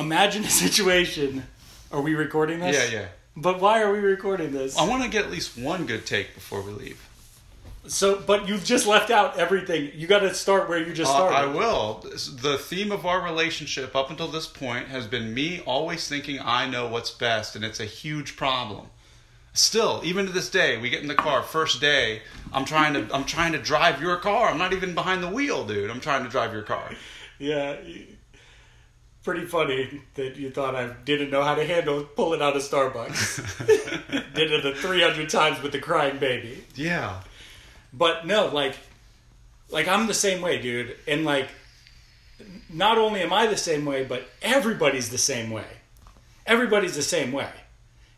imagine a situation. Are we recording this? Yeah, yeah. But why are we recording this? I want to get at least one good take before we leave. So, but you've just left out everything. You got to start where you just Uh, started. I will. The theme of our relationship up until this point has been me always thinking I know what's best, and it's a huge problem. Still, even to this day, we get in the car first day. I'm trying to I'm trying to drive your car. I'm not even behind the wheel, dude. I'm trying to drive your car. Yeah, pretty funny that you thought I didn't know how to handle pulling out of Starbucks. Did it the 300 times with the crying baby. Yeah. But no, like, like I'm the same way, dude. And like, not only am I the same way, but everybody's the same way. Everybody's the same way.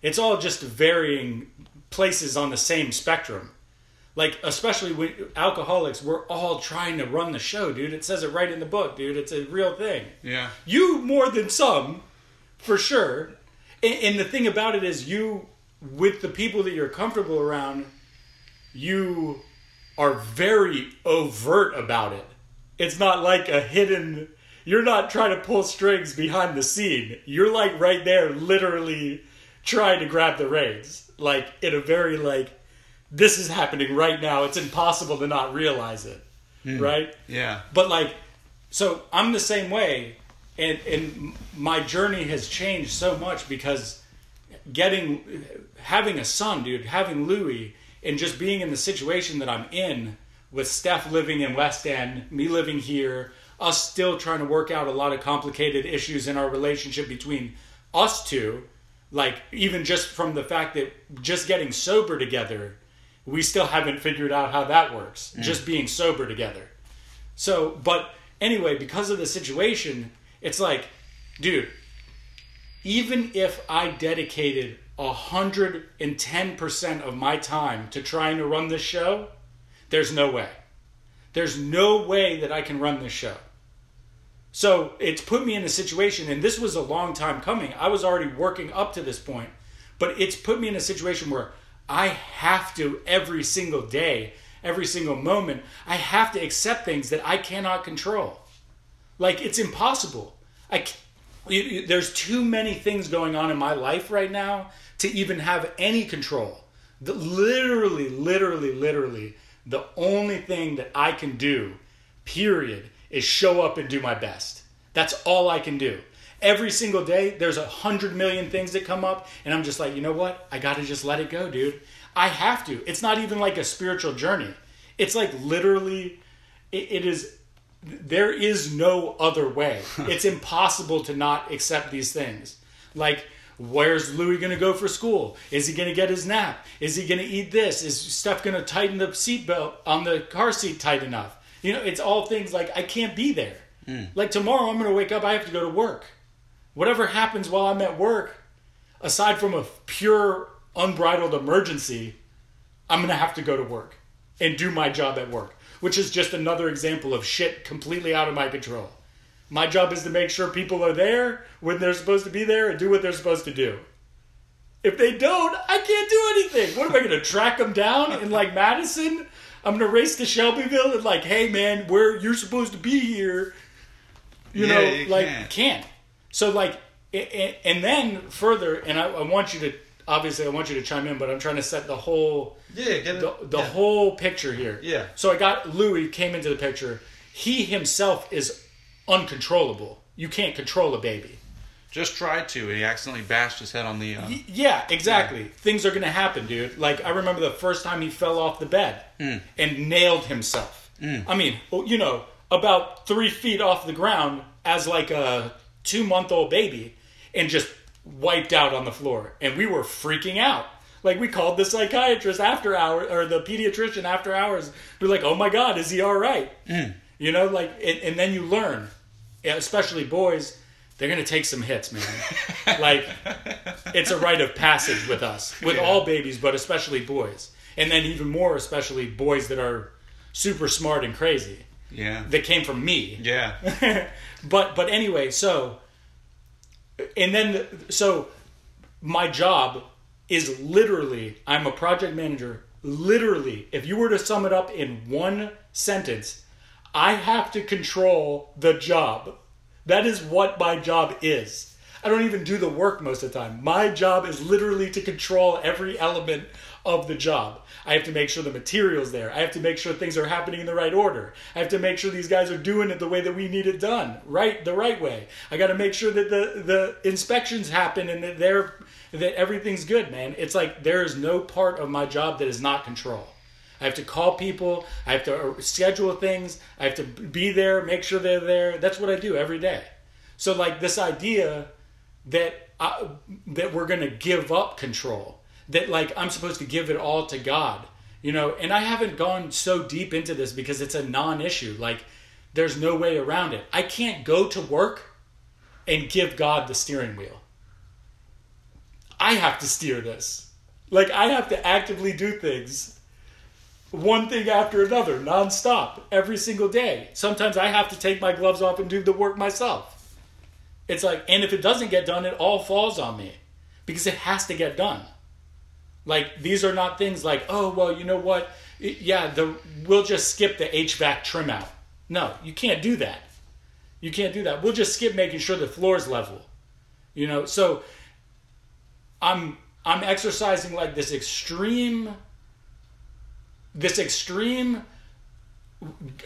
It's all just varying places on the same spectrum. Like, especially with alcoholics, we're all trying to run the show, dude. It says it right in the book, dude. It's a real thing. Yeah. You more than some, for sure. And, and the thing about it is, you, with the people that you're comfortable around, you are very overt about it. It's not like a hidden. You're not trying to pull strings behind the scene. You're like right there, literally trying to grab the reins. Like in a very like, this is happening right now. It's impossible to not realize it, hmm. right? Yeah. But like, so I'm the same way, and and my journey has changed so much because getting having a son, dude, having Louis, and just being in the situation that I'm in with Steph living in West End, me living here, us still trying to work out a lot of complicated issues in our relationship between us two, like even just from the fact that just getting sober together, we still haven't figured out how that works. Mm. Just being sober together. So, but anyway, because of the situation, it's like, dude, even if I dedicated 110% of my time to trying to run this show, there's no way. There's no way that I can run this show. So it's put me in a situation, and this was a long time coming. I was already working up to this point, but it's put me in a situation where I have to every single day, every single moment, I have to accept things that I cannot control. Like it's impossible. I you- you- there's too many things going on in my life right now to even have any control. The, literally, literally, literally, the only thing that I can do, period, is show up and do my best. That's all I can do. Every single day, there's a hundred million things that come up, and I'm just like, you know what? I gotta just let it go, dude. I have to. It's not even like a spiritual journey. It's like literally, it, it is there is no other way. it's impossible to not accept these things. Like, where's Louis going to go for school? Is he going to get his nap? Is he going to eat this? Is Steph going to tighten the seatbelt on the car seat tight enough? You know, it's all things like I can't be there. Hmm. Like tomorrow, I'm going to wake up. I have to go to work. Whatever happens while I'm at work, aside from a pure unbridled emergency, I'm going to have to go to work and do my job at work, which is just another example of shit completely out of my control. My job is to make sure people are there when they're supposed to be there and do what they're supposed to do. If they don't, I can't do anything. What am I going to track them down in like Madison? I'm going to race to Shelbyville and like, hey man, where you're supposed to be here. You Yeah, know, you like can't. can't. So like, a- a- and then further, and I, I want you to obviously I want you to chime in, but I'm trying to set the whole Yeah, get the, the yeah. whole picture here. Yeah. So I got Louis came into the picture. He himself is uncontrollable. You can't control a baby. Just tried to, and he accidentally bashed his head on the. Uh, Y- Yeah, exactly. Things are going to happen, dude. Like I remember the first time he fell off the bed and nailed himself. I mean, you know, about three feet off the ground as like a two month old baby, and just wiped out on the floor. And we were freaking out. Like we called the psychiatrist after hours or the pediatrician after hours. We're like, "Oh my god, is he all right?" Mm. You know, like, and, and then you learn, especially boys, they're gonna take some hits, man. like, it's a rite of passage with us, with Yeah. all babies, but especially boys, and then even more, especially boys that are super smart and crazy. Yeah. That came from me. Yeah. but but anyway, so and then so my job is literally I'm a project manager. Literally, if you were to sum it up in one sentence, I have to control the job. That is what my job is. I don't even do the work most of the time. My job is literally to control every element of the job. I have to make sure the material's there. I have to make sure things are happening in the right order. I have to make sure these guys are doing it the way that we need it done, right, the right way. I got to make sure that the the inspections happen and that they're that everything's good, man. It's like there is no part of my job that is not control. I have to call people. I have to uh, schedule things. I have to be there, make sure they're there. That's what I do every day. So like this idea that I, that we're going to give up control, that like I'm supposed to give it all to God, you know, and I haven't gone so deep into this because it's a non-issue. Like there's no way around it. I can't go to work and give God the steering wheel. I have to steer this. Like I have to actively do things one thing after another, nonstop, every single day. Sometimes I have to take my gloves off and do the work myself. It's like, and if it doesn't get done, it all falls on me because it has to get done. Like these are not things like, oh well, you know what? Yeah, the we'll just skip the HVAC trim out. No, you can't do that. You can't do that. We'll just skip making sure the floor is level. You know, so I'm I'm exercising like this extreme this extreme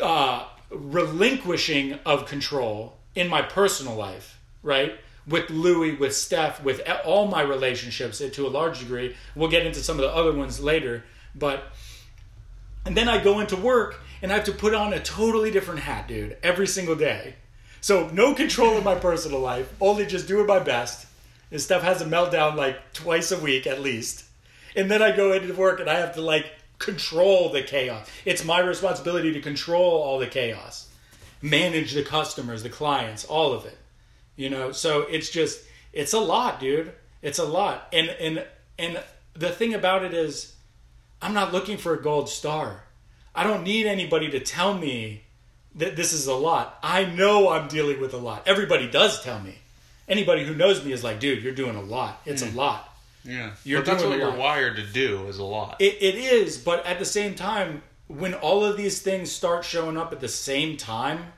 uh, relinquishing of control in my personal life, right? With Louis, with Steph, with all my relationships to a large degree. We'll get into some of the other ones later, but and then I go into work and I have to put on a totally different hat, dude, every single day. So no control of my personal life, only just doing my best. And Steph has a meltdown like twice a week at least. And then I go into work and I have to like control the chaos. It's my responsibility to control all the chaos, manage the customers, the clients, all of it. You know, so it's just it's a lot, dude. It's a lot. And and and the thing about it is I'm not looking for a gold star. I don't need anybody to tell me that this is a lot. I know I'm dealing with a lot. Everybody does tell me. Anybody who knows me is like, dude, you're doing a lot. It's mm. a lot. Yeah, you're but that's what you're wired to do is a lot. It, it is, but at the same time, when all of these things start showing up at the same time,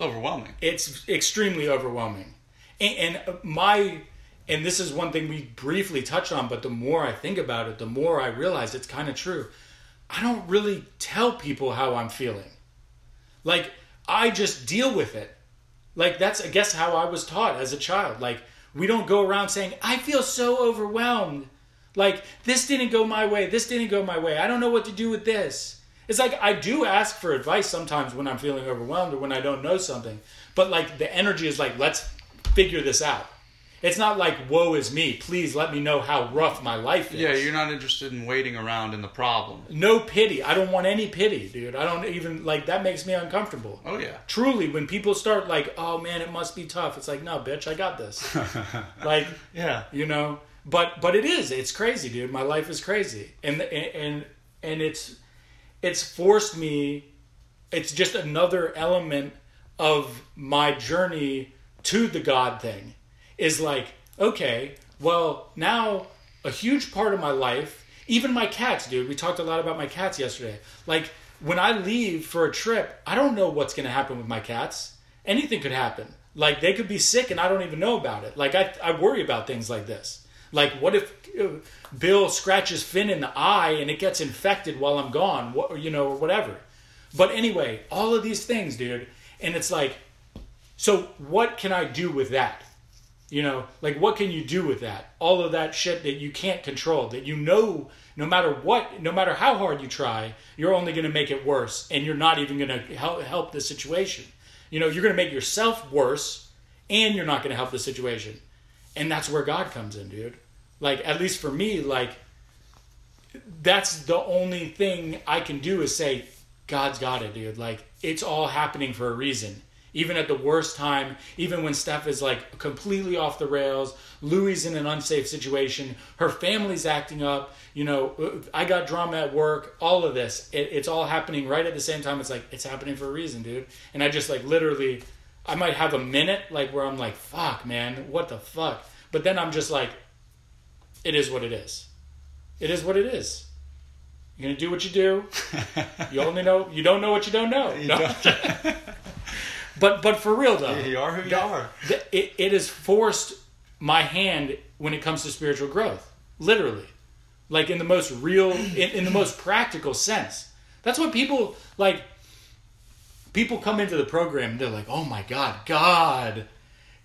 overwhelming. It's extremely overwhelming, and, and my and this is one thing we briefly touched on, but the more I think about it, the more I realize it's kind of true. I don't really tell people how I'm feeling. Like I just deal with it. Like that's I guess how I was taught as a child. Like we don't go around saying, I feel so overwhelmed. Like, this didn't go my way. This didn't go my way. I don't know what to do with this. It's like I do ask for advice sometimes when I'm feeling overwhelmed or when I don't know something. But like the energy is like, let's figure this out. It's not like, woe is me. Please let me know how rough my life is. Yeah, you're not interested in waiting around in the problem. No pity. I don't want any pity, dude. I don't even, like, that makes me uncomfortable. Oh, yeah. Truly, when people start, like, oh man, it must be tough, it's like, no, bitch, I got this. like, yeah. You know? But, but it is. It's crazy, dude. My life is crazy. And, and, and it's, it's forced me, it's just another element of my journey to the God thing is like, okay, well, now a huge part of my life, even my cats, dude, we talked a lot about my cats yesterday. Like, when I leave for a trip, I don't know what's going to happen with my cats. Anything could happen. Like, they could be sick and I don't even know about it. Like, I, I worry about things like this. Like, what if uh, Bill scratches Finn in the eye and it gets infected while I'm gone, what, you know, or whatever. But anyway, all of these things, dude. And it's like, so what can I do with that? You know, like what can you do with that? All of that shit that you can't control, that you know no matter what, no matter how hard you try, you're only going to make it worse and you're not even going to help, help the situation. You know, you're going to make yourself worse and you're not going to help the situation. And that's where God comes in, dude. Like, at least for me, like, that's the only thing I can do is say, God's got it, dude. Like, it's all happening for a reason even at the worst time, even when Steph is like completely off the rails, Louie's in an unsafe situation, her family's acting up, you know, I got drama at work, all of this, it, it's all happening right at the same time. It's like, it's happening for a reason, dude. And I just like literally, I might have a minute like where I'm like, fuck, man, what the fuck? But then I'm just like, it is what it is. It is what it is. You're gonna do what you do. you only know you don't know what you don't know. You no. don't. But but for real though, You are who you that- are. that- it, it has forced my hand when it comes to spiritual growth, literally, like in the most real, in, in the most practical sense. That's what people like. People come into the program, they're like, "Oh my God, God,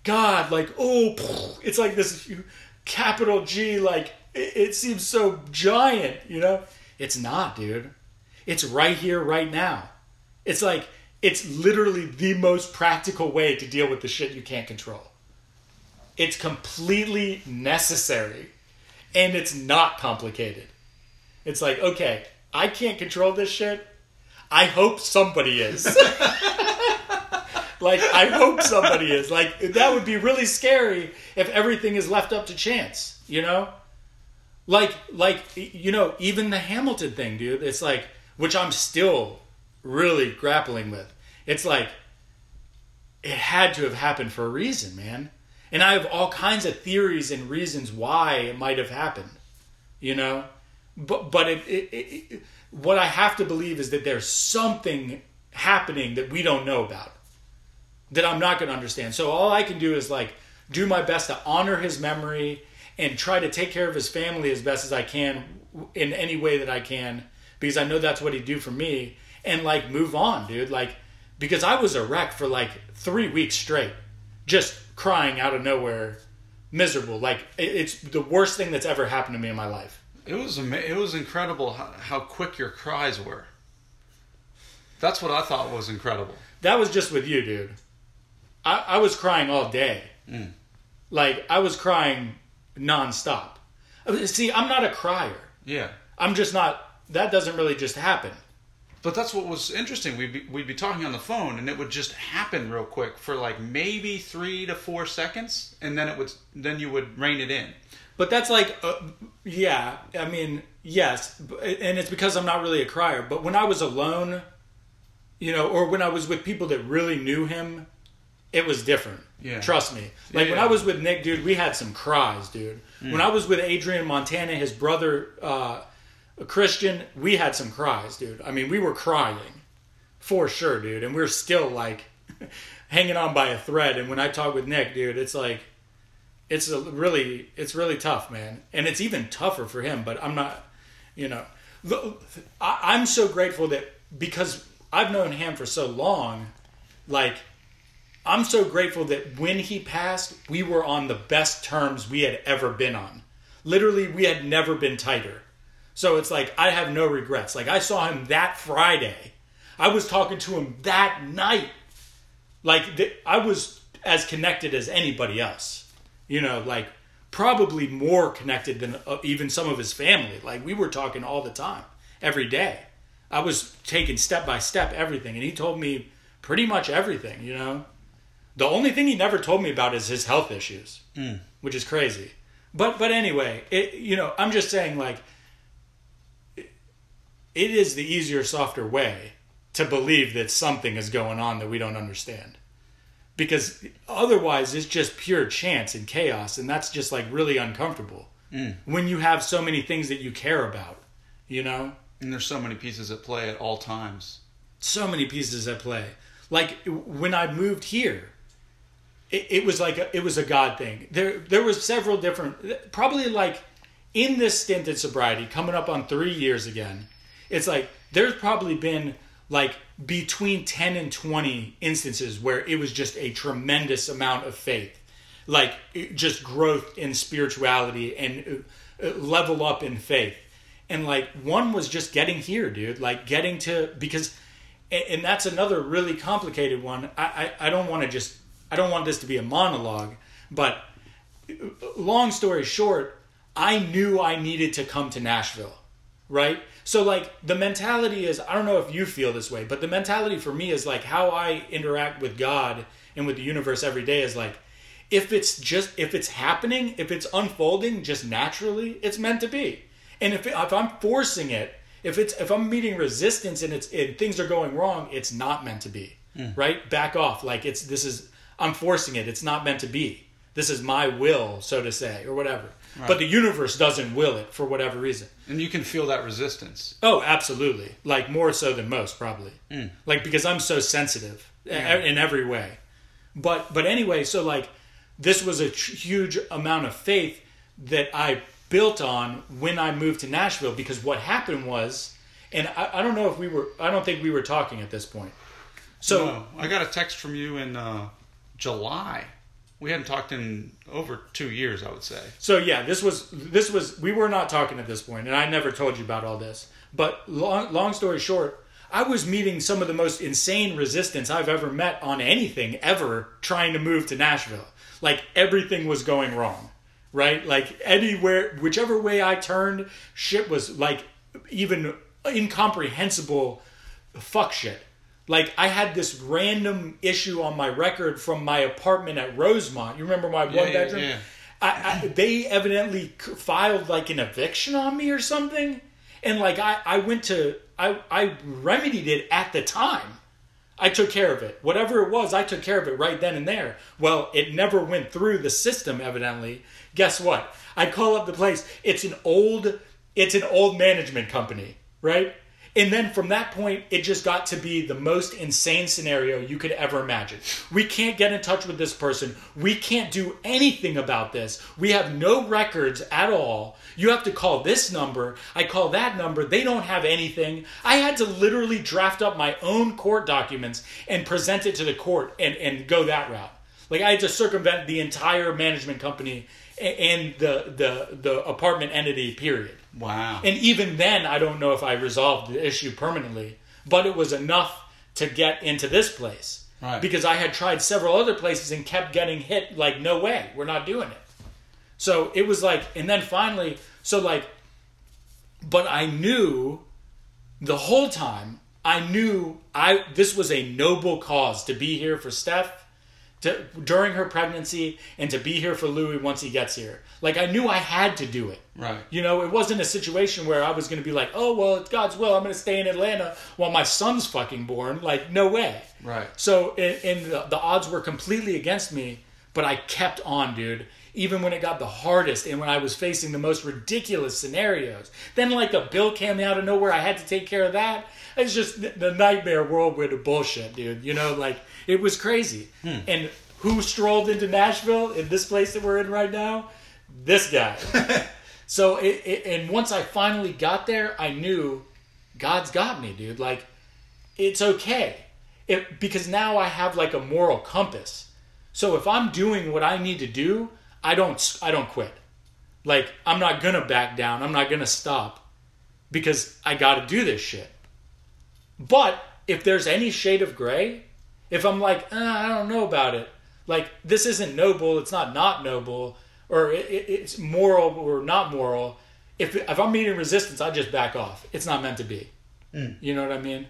God!" Like, oh, it's like this capital G. Like, it, it seems so giant, you know? It's not, dude. It's right here, right now. It's like it's literally the most practical way to deal with the shit you can't control. It's completely necessary and it's not complicated. It's like, okay, I can't control this shit. I hope somebody is. like, I hope somebody is. Like, that would be really scary if everything is left up to chance, you know? Like, like, you know, even the Hamilton thing, dude, it's like, which I'm still really grappling with. It's like, it had to have happened for a reason, man. And I have all kinds of theories and reasons why it might have happened, you know? But, but it, it, it, what I have to believe is that there's something happening that we don't know about, that I'm not going to understand. So all I can do is like do my best to honor his memory and try to take care of his family as best as I can in any way that I can because I know that's what he'd do for me and like move on, dude. Like, because I was a wreck for like three weeks straight, just crying out of nowhere, miserable. Like, it's the worst thing that's ever happened to me in my life. It was it was incredible how, how quick your cries were. That's what I thought was incredible. That was just with you, dude. I, I was crying all day. Mm. Like, I was crying nonstop. See, I'm not a crier. Yeah. I'm just not, that doesn't really just happen. But that's what was interesting. We'd be, we'd be talking on the phone, and it would just happen real quick for like maybe three to four seconds, and then it would then you would rein it in. But that's like, uh, yeah, I mean, yes, and it's because I'm not really a crier. But when I was alone, you know, or when I was with people that really knew him, it was different. Yeah. Trust me. Like when Yeah. I was with Nick, dude, we had some cries, dude. When I was with Adrian Montana, his brother uh, Christian, we had some cries, dude. I mean, we were crying for sure, dude, and we are still like hanging on by a thread. And when I talk with Nick, dude, it's like it's a really it's really tough man. And it's even tougher for him but i'm not you know. I'm so grateful that because i've known him for so long like i'm so grateful that when he passed we were on the best terms we had ever been on. Literally we had never been tighter. So it's like i have no regrets. Like i saw him that friday. I was talking to him that night. Like I was as connected as anybody else. You know, like probably more connected than uh, even some of his family. Like we were talking all the time, every day. I was taking step by step everything, and he told me pretty much everything. You know, the only thing he never told me about is his health issues, which is crazy. But but anyway, it, you know, I'm just saying like it is the easier, softer way to believe that something is going on that we don't understand. Because otherwise, it's just pure chance and chaos, and that's just like really uncomfortable mm. when you have so many things that you care about, you know? And there's so many pieces at play at all times. so many pieces at play. Like when I moved here, it, it was like a, it was a God thing. There there was several different, probably like in this stint in sobriety, coming up on three years again. It's like there's probably been like between ten and twenty instances where it was just a tremendous amount of faith, like just growth in spirituality and uh, uh, level up in faith. And like one was just getting here dude. Like getting to because and, that's another really complicated one. I i, I don't want to just i don't want this to be a monologue but long story short i knew i needed to come to nashville right so like the mentality is i don't know if you feel this way but the mentality for me is like how i interact with god and with the universe every day is like if it's just if it's happening if it's unfolding just naturally it's meant to be. And if, if i'm forcing it if it's if i'm meeting resistance and it's and things are going wrong it's not meant to be. Hmm. Right? Back off. Like it's this is i'm forcing it. It's not meant to be. This is my will so to say or whatever but the universe doesn't will it for whatever reason And you can feel that resistance. Oh, absolutely. Like more so than most, probably. Like because I'm so sensitive. e- in every way. But but anyway, so like this was a huge amount of faith that I built on when I moved to Nashville because what happened was, and I, I don't know if we were, I don't think we were talking at this point. So No, I got a text from you in uh, July. We hadn't talked in over two years, I would say. So yeah, this was this was we were not talking at this point, and I never told you about all this. But long long story short, I was meeting some of the most insane resistance I've ever met on anything ever trying to move to Nashville. Like everything was going wrong, right? Like anywhere, whichever way I turned, shit was like even incomprehensible fuck shit. Like I had this random issue on my record from my apartment at Rosemont. You remember my one yeah, bedroom? yeah. I, I, they evidently filed like an eviction on me or something, and like I, I went to I, I remedied it at the time. I took care of it. Whatever it was, I took care of it right then and there. Well, it never went through the system, evidently. Guess what? I call up the place. It's an old it's an old management company, right? And then from that point, it just got to be the most insane scenario you could ever imagine. We can't get in touch with this person. We can't do anything about this. We have no records at all. You have to call this number. I call that number. They don't have anything. I had to literally draft up my own court documents and present it to the court and, and go that route. Like I had to circumvent the entire management company and the, the, the apartment entity, period. Wow. And even then, I don't know if I resolved the issue permanently, but it was enough to get into this place. Right. Because I had tried several other places and kept getting hit like, no way, we're not doing it. So it was like, and then finally, so like, but I knew the whole time, I knew I this was a noble cause to be here for Steph to, during her pregnancy and to be here for Louis once he gets here. Like I knew I had to do it. Right. You know, it wasn't a situation where I was going to be like, "Oh, well, it's God's will. I'm going to stay in Atlanta while my son's fucking born." Like, no way. Right. So, and, and the, the odds were completely against me, but I kept on, dude. Even when it got the hardest, and when I was facing the most ridiculous scenarios, then like a bill came out of nowhere, I had to take care of that. It's just the- nightmare whirlwind of bullshit, dude. You know, like it was crazy. Hmm. And who strolled into Nashville in this place that we're in right now? This guy. So it, it, and once I finally got there, I knew God's got me, dude. Like it's okay. It, because now I have like a moral compass. So if I'm doing what I need to do, I don't I don't quit. Like I'm not going to back down. I'm not going to stop because I got to do this shit. But if there's any shade of gray, if I'm like, uh, I don't know about it, like this isn't noble, it's not not noble, or it, it, it's moral or not moral. If if I'm meeting resistance, I just back off. It's not meant to be. You know what I mean?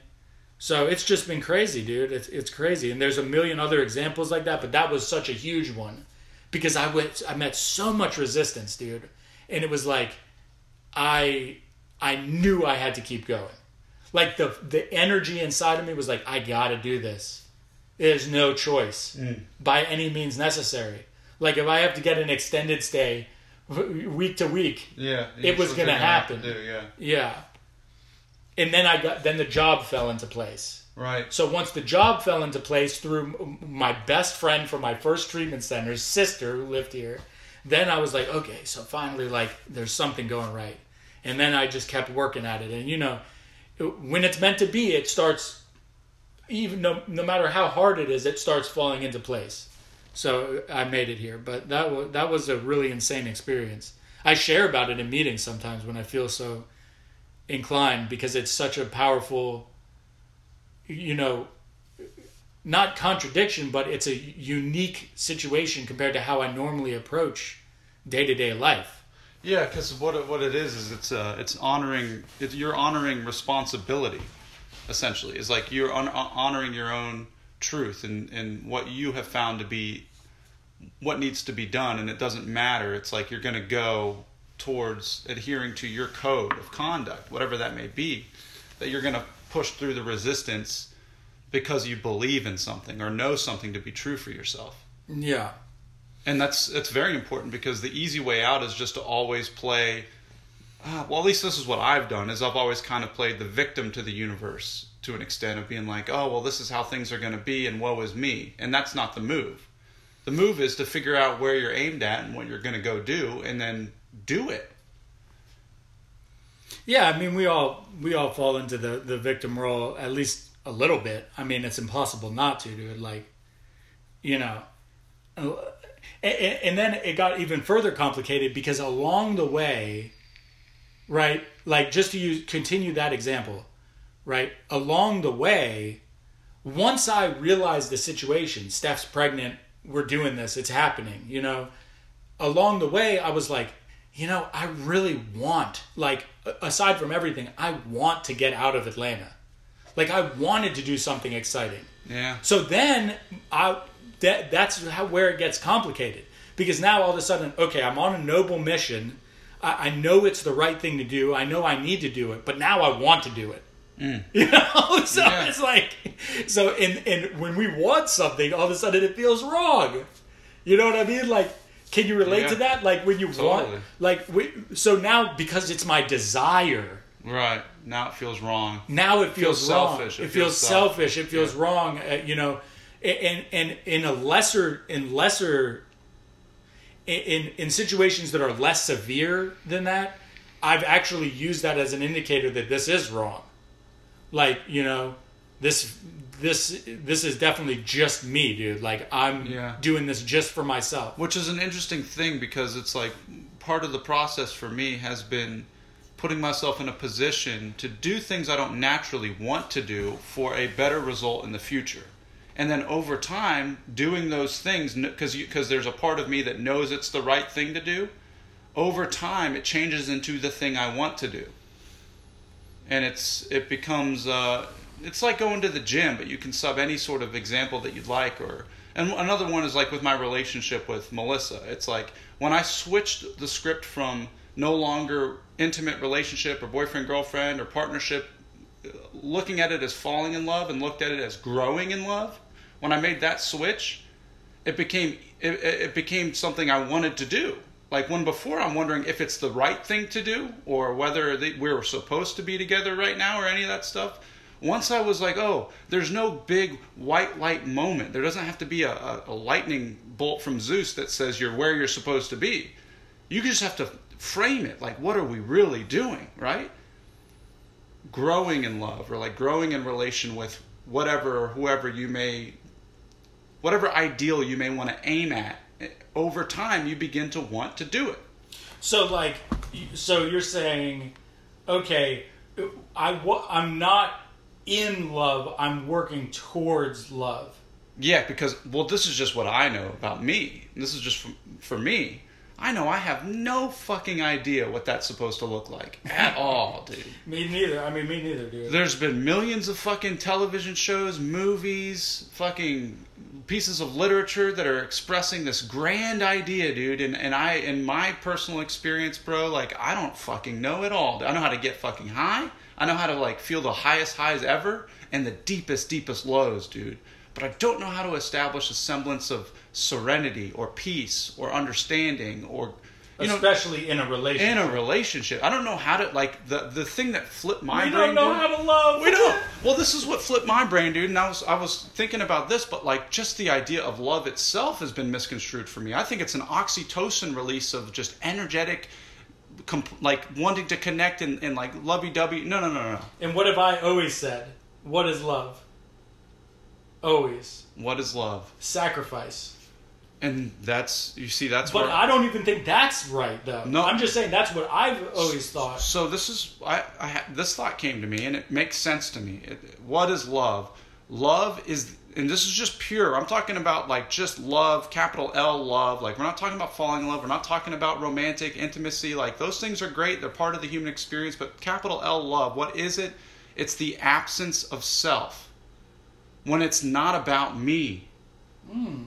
So it's just been crazy, dude. It's it's crazy, and there's a million other examples like that, but that was such a huge one because I went, I met so much resistance, dude, and it was like, I I knew I had to keep going. Like the the energy inside of me was like, I gotta do this. There's no choice by any means necessary. Like if I have to get an extended stay week to week, Yeah. It was gonna you're to happen. do, yeah. yeah. And then I got then the job fell into place. Right. So once the job fell into place through my best friend from my first treatment center's sister who lived here, then I was like, okay, so finally, like, there's something going right. And then I just kept working at it. And you know, when it's meant to be, it starts. Even no, no matter how hard it is, it starts falling into place. So I made it here, but that was that was a really insane experience. I share about it in meetings sometimes when I feel so inclined because it's such a powerful you know not contradiction but it's a unique situation compared to how i normally approach day-to-day life Yeah, because what it, what it is is it's uh, it's honoring it, you're honoring responsibility, essentially. It's like you're hon- honoring your own truth and and what you have found to be what needs to be done, and it doesn't matter. It's like you're going to go towards adhering to your code of conduct, whatever that may be. That you're going to push through the resistance because you believe in something or know something to be true for yourself yeah and that's that's very important because the easy way out is just to always play uh, well at least this is what i've done is i've always kind of played the victim to the universe to an extent of being like, oh well, this is how things are going to be, and woe is me, and that's not the move. The move is to figure out where you're aimed at and what you're going to go do, and then do it. Yeah, I mean, we all we all fall into the the victim role at least a little bit. I mean, it's impossible not to, do it Like, you know, and, and then it got even further complicated because along the way, right? Like, just to use continue that example, right? Along the way, once I realized the situation, Steph's pregnant, we're doing this, it's happening. You know, along the way, I was like you know, I really want, like, aside from everything, I want to get out of Atlanta. Like, I wanted to do something exciting. Yeah. So then, I that that's how where it gets complicated because now all of a sudden, okay, I'm on a noble mission. I, I know it's the right thing to do. I know I need to do it, but now I want to do it. Mm. You know, so Yeah. it's like, so and and when we want something, all of a sudden it feels wrong. You know what I mean? Like, can you relate Yeah. to that? Like when you want, like we, so now because it's my desire, Right. Now it feels wrong. now it feels, Feels wrong. selfish. It, It feels, feels self- selfish. It feels Yeah. wrong. Uh, you know, and and in a lesser in lesser in in situations that are less severe than that, I've actually used that as an indicator that this is wrong. Like you know, this this this is definitely just me, dude. Like I'm Yeah. doing this just for myself. Which is an interesting thing because it's like part of the process for me has been putting myself in a position to do things I don't naturally want to do for a better result in the future. And then over time, doing those things because because there's a part of me that knows it's the right thing to do. Over time, it changes into the thing I want to do, and it's it becomes uh, it's like going to the gym, but you can sub any sort of example that you'd like. Or and another one is like with my relationship with Melissa. It's like when I switched the script from no longer intimate relationship or boyfriend girlfriend or partnership, looking at it as falling in love and looked at it as growing in love. When I made that switch, it became it, it became something I wanted to do. Like when before, I'm wondering if it's the right thing to do or whether they, we're supposed to be together right now or any of that stuff. Once I was like, oh, there's no big white light moment. There doesn't have to be a, a, a lightning bolt from Zeus that says you're where you're supposed to be. You just have to frame it like, what are we really doing, right? Growing in love or like growing in relation with whatever or whoever you may whatever ideal you may want to aim at eh, over time you begin to want to do it So like, so you're saying, okay, I I'm not in love. I'm working towards love. yeah because well this is just what i know about me this is just for, for me i know i have no fucking idea what that's supposed to look like at all dude Me neither. I mean, me neither, dude. there's been millions of fucking television shows movies fucking pieces of literature that are expressing this grand idea dude. And, and i in my personal experience bro like i don't fucking know it all. I know how to get fucking high. I know how to like feel the highest highs ever and the deepest deepest lows dude. But i don't know how to establish a semblance of serenity or peace or understanding or you know Especially in a relationship. in a relationship i don't know how to like the the thing that flipped my we brain don't know dude- how to love. we don't. Well, this is what flipped my brain, dude. And I was I was thinking about this, but like just the idea of love itself has been misconstrued for me. I think it's an oxytocin release of just energetic, comp- like wanting to connect and, and like lovey dovey. No, no, no, no. And what have I always said? What is love? Always What is love? sacrifice. And that's you see that's But where. I don't even think that's right, though. No. I'm just saying that's what I've always thought. So this is I, I this thought came to me and it makes sense to me. It, what is love? Love is and this is just pure. I'm talking about like just love, capital L love. Like we're not talking about falling in love. We're not talking about romantic intimacy. Like those things are great. They're part of the human experience, but capital L love, what is it? It's the absence of self. When it's not about me. Hmm.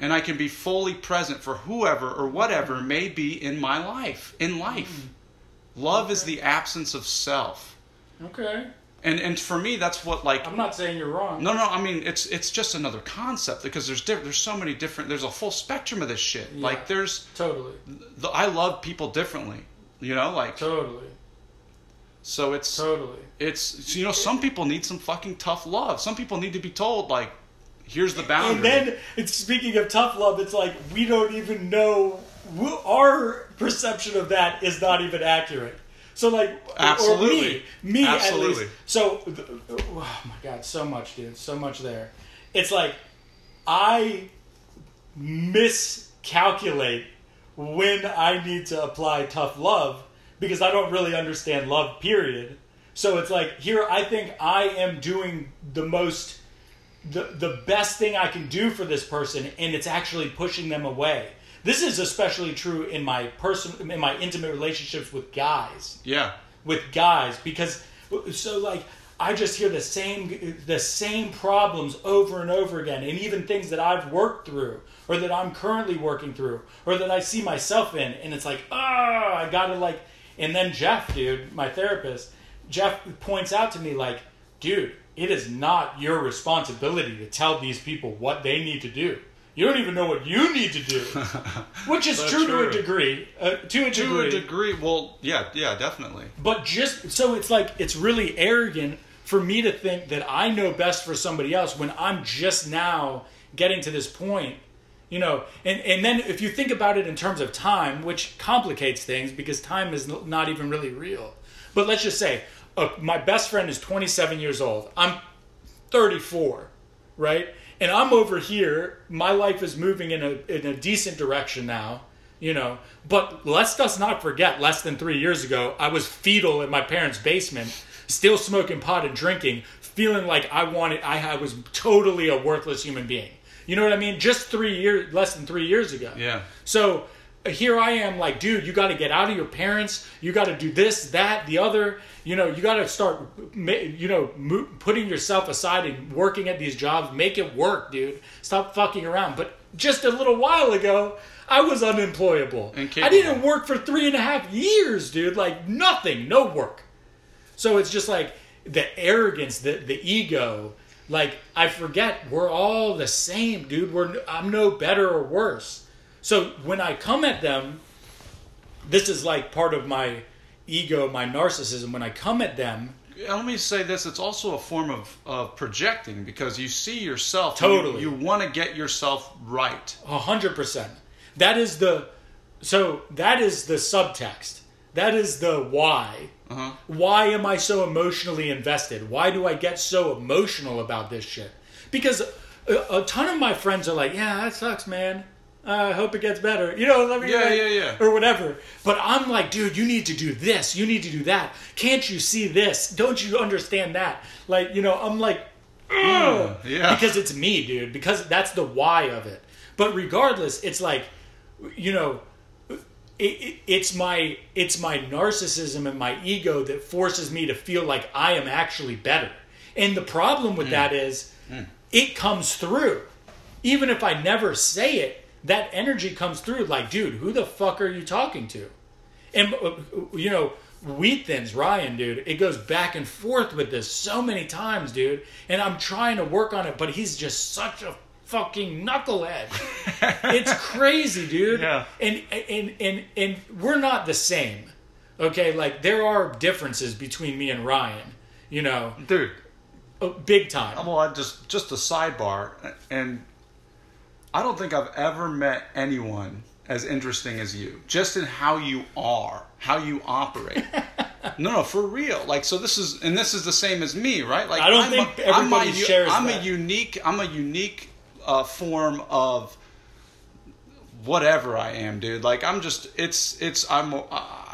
And I can be fully present for whoever or whatever mm-hmm. may be in my life, in life. Mm. Love is the absence of self. Okay. And and for me that's what like I'm not saying you're wrong. no no I mean it's it's just another concept because there's diff- there's so many different there's a full spectrum of this shit. Yeah. Like there's Totally. the, I love people differently. You know like Totally. So it's Totally. it's you know some people need some fucking tough love. Some people need to be told like, here's the boundary. And then, it's speaking of tough love, it's like we don't even know. Our perception of that is not even accurate. So, like, Absolutely. or me, me at least. So, oh my god, so much, dude, so much there. It's like I miscalculate when I need to apply tough love because I don't really understand love. Period. So it's like here, I think I am doing the most the the best thing I can do for this person, and it's actually pushing them away. This is especially true in my person in my intimate relationships with guys yeah, with guys because so like I just hear the same the same problems over and over again and even things that I've worked through or that I'm currently working through or that I see myself in and it's like ah I got to like and then Jeff dude my therapist Jeff points out to me like dude it is not your responsibility to tell these people what they need to do you don't even know what you need to do which is That's true, to a degree uh, to a to degree a degree. Well, yeah, yeah, definitely. but just so it's like it's really arrogant for me to think that I know best for somebody else when I'm just now getting to this point. You know, and, and then if you think about it in terms of time, which complicates things because time is not even really real. But let's just say my best friend is 27 years old. I'm 34, right? And I'm over here. My life is moving in a in a decent direction now, you know. But let's just not forget, less than three years ago, I was fetal in my parents' basement, still smoking pot and drinking, feeling like I wanted. I, I was totally a worthless human being. You know what I mean? Just three years, less than three years ago. Yeah. So here I am, like, dude, you got to get out of your parents. You got to do this, that, the other. You know, you got to start, you know, putting yourself aside and working at these jobs. Make it work, dude. Stop fucking around. But just a little while ago, I was unemployable. I didn't work for three and a half years, dude. Like nothing, no work. So it's just like the arrogance, the the ego. Like I forget we're all the same, dude. We're I'm no better or worse. So when I come at them, this is like part of my ego, my narcissism. When I come at them, Let me say this: it's also a form of, of projecting because you see yourself. Totally. You, want to get yourself right. A hundred percent. That is the so that is the subtext. That is the why. Uh-huh. Why am I so emotionally invested? Why do I get so emotional about this shit? Because a, a ton of my friends are like, "Yeah, that sucks, man. I hope it gets better." You know, let me Yeah, yeah, yeah. or whatever. But I'm like, dude, you need to do this. You need to do that. Can't you see this? Don't you understand that? Like, you know, I'm like, mm, Ugh. yeah. because it's me, dude. Because that's the why of it. But regardless, it's like, you know, it, it, it's my it's my narcissism and my ego that forces me to feel like I am actually better. And the problem with mm. that is, mm. it comes through, even if I never say it. That energy comes through. Like, dude, who the fuck are you talking to? And uh, you know, wheat thins, Ryan, dude. It goes back and forth with this so many times, dude. And I'm trying to work on it, but he's just such a fucking knucklehead. it's crazy, dude. Yeah. And and and and we're not the same. Okay, like there are differences between me and Ryan. You know, Dude, uh, big time. well, I just just a sidebar, and I don't think I've ever met anyone as interesting as you, just in how you are, how you operate. no, no, for real. Like, so this is, and this is the same as me, right? Like, I don't I'm think a, I'm a everybody shares I'm that. a unique. I'm a unique uh, form of whatever I am, dude. Like, I'm just. It's. It's. I'm. Uh,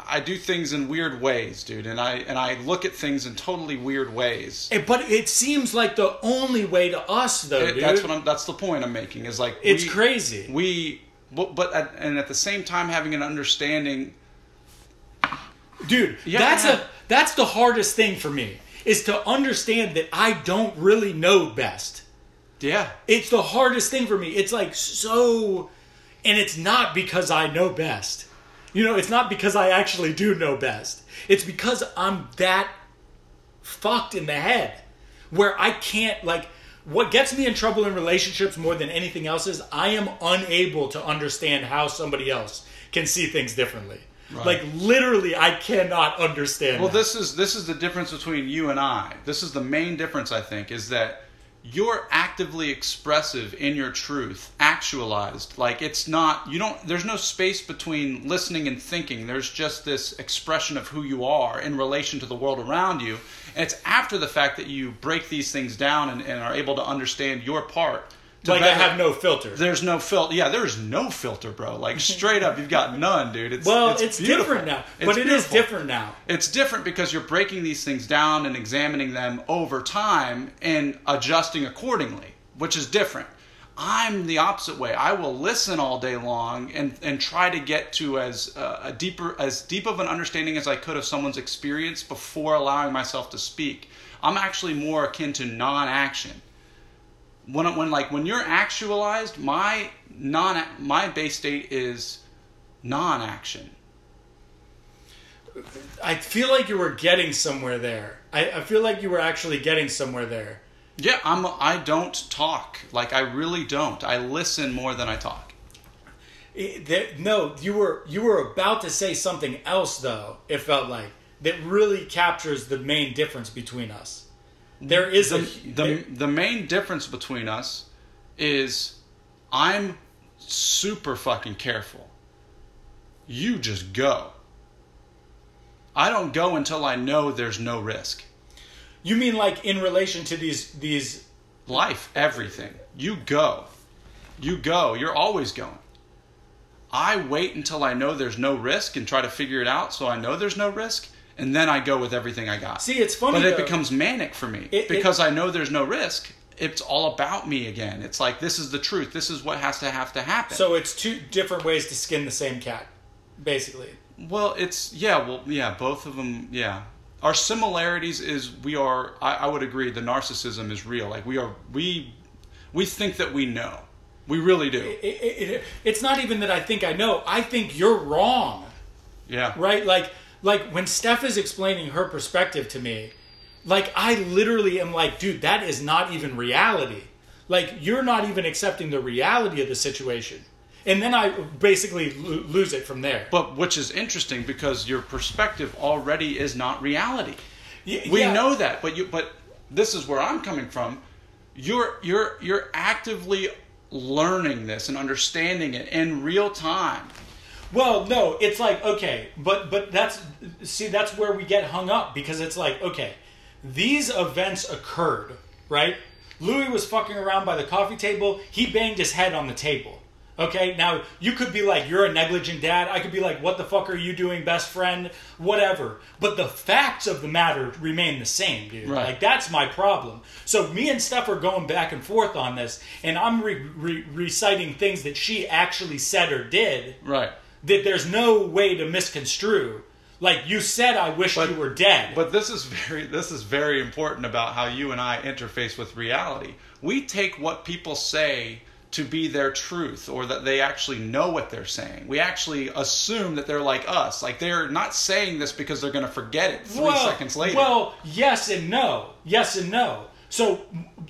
I do things in weird ways, dude, and I and I look at things in totally weird ways. Eh, But it seems like the only way to us, though, It- dude. that's what I'm. That's the point I'm making. Is like it's we- crazy. We, but, but at, and at the same time having an understanding. dude Yeah, that's a that's the hardest thing for me is to understand that i don't really know best Yeah, it's the hardest thing for me it's like so and it's not because i know best you know it's not because i actually do know best it's because i'm that fucked in the head where i can't like what gets me in trouble in relationships more than anything else is i am unable to understand how somebody else can see things differently Like literally, I cannot understand. Well, that. this is this is the difference between you and I. This is the main difference I think is that you're actively expressive in your truth, actualized. Like it's not you don't there's no space between listening and thinking. There's just this expression of who you are in relation to the world around you. And it's after the fact that you break these things down and, and are able to understand your part. Like I have no filter. There's no filter. Yeah, there's no filter, bro. Like straight up, you've got none, dude. It's well, it's, it's, different now, It's but it is beautiful. different now. It's different because you're breaking these things down and examining them over time and adjusting accordingly, which is different. I'm the opposite way. I will listen all day long and, and try to get to as uh, a deeper as deep of an understanding as I could of someone's experience before allowing myself to speak. I'm actually more akin to non-action. When when like when you're actualized, my non my base state is non-action. I feel like you were getting somewhere there. I, I feel like you were actually getting somewhere there. Yeah, I'm. I don't talk. Like I really don't. I listen more than I talk. It- that- no, you were you were about to say something else though. It felt like that really captures the main difference between us. There is The a the, there- the main difference between us is I'm super fucking careful. You just go. I don't go until I know there's no risk. you mean like in relation to these these Life, everything. You go. You go. You're always going. I wait until I know there's no risk and try to figure it out so I know there's no risk, and then I go with everything I got. See, it's funny but it though. becomes manic for me It- it- because I know there's no risk. It's all about me again. It's like this is the truth. This is what has to have to happen. So it's two different ways to skin the same cat, basically. Well, it's yeah, well, yeah, both of them, yeah. Our similarities is we are. I, I would agree. The narcissism is real. Like we are. We we think that we know. We really do. It, it, it, it's not even that I think I know. I think you're wrong, Yeah. right? Like like when Steph is explaining her perspective to me, like I literally am like, dude, that is not even reality. Like you're not even accepting the reality of the situation, and then I basically lo- lose it from there. But which is interesting because your perspective already is not reality. Y- We yeah. know that, but you. But this is where I'm coming from. You're you're you're actively learning this and understanding it in real time. Well, no, it's like okay, but but that's see that's where we get hung up because it's like okay, these events occurred, right? Louis was fucking around by the coffee table. He banged his head on the table. Okay, now you could be like, you're a negligent dad. I could be like, what the fuck are you doing, best friend? Whatever. But the facts of the matter remain the same, dude. Right. Like, that's my problem. So me and Steph are going back and forth on this, and I'm re- re- reciting things that she actually said or did Right. That there's no way to misconstrue. Like you said, I wish But- you were dead. But this is very this is very important about how you and I interface with reality. We take what people say to be their truth or that they actually know what they're saying. We actually assume that they're like us. Like they're not saying this because they're going to forget it 3 well, seconds later. Well, yes and no. Yes and no. So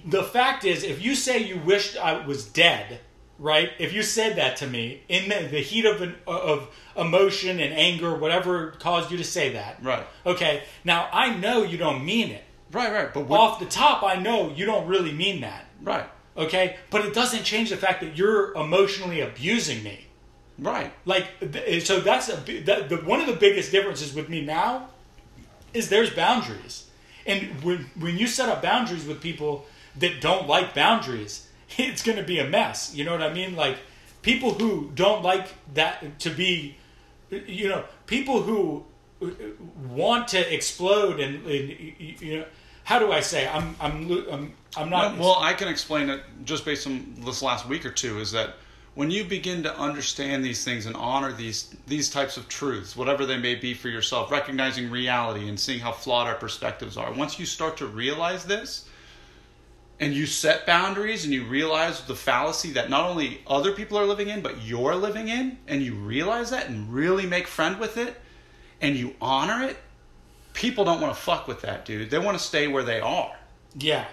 the fact is, if you say you wished I was dead, right? If you said that to me in the, the heat of an, of emotion and anger, whatever caused you to say that, Right. Okay. Now I know you don't mean it. right, right. But what, Off the top, I know you don't really mean that. right. Okay, but it doesn't change the fact that you're emotionally abusing me. Right. Like, eh, so that's a that, the, one of the biggest differences with me now is there's boundaries, and when when you set up boundaries with people that don't like boundaries, it's going to be a mess. You know what I mean? Like people who don't like that to be, you know, people who uh, want to explode and, and you know, how do I say? I'm I'm I'm, I'm not. well, I can explain it just based on this last week or two is that when you begin to understand these things and honor these these types of truths, whatever they may be for yourself, recognizing reality and seeing how flawed our perspectives are. Once you start to realize this and you set boundaries and you realize the fallacy that not only other people are living in, but you're living in, and you realize that and really make friend with it and you honor it, people don't want to fuck with that, dude. They want to stay where they are. Yeah,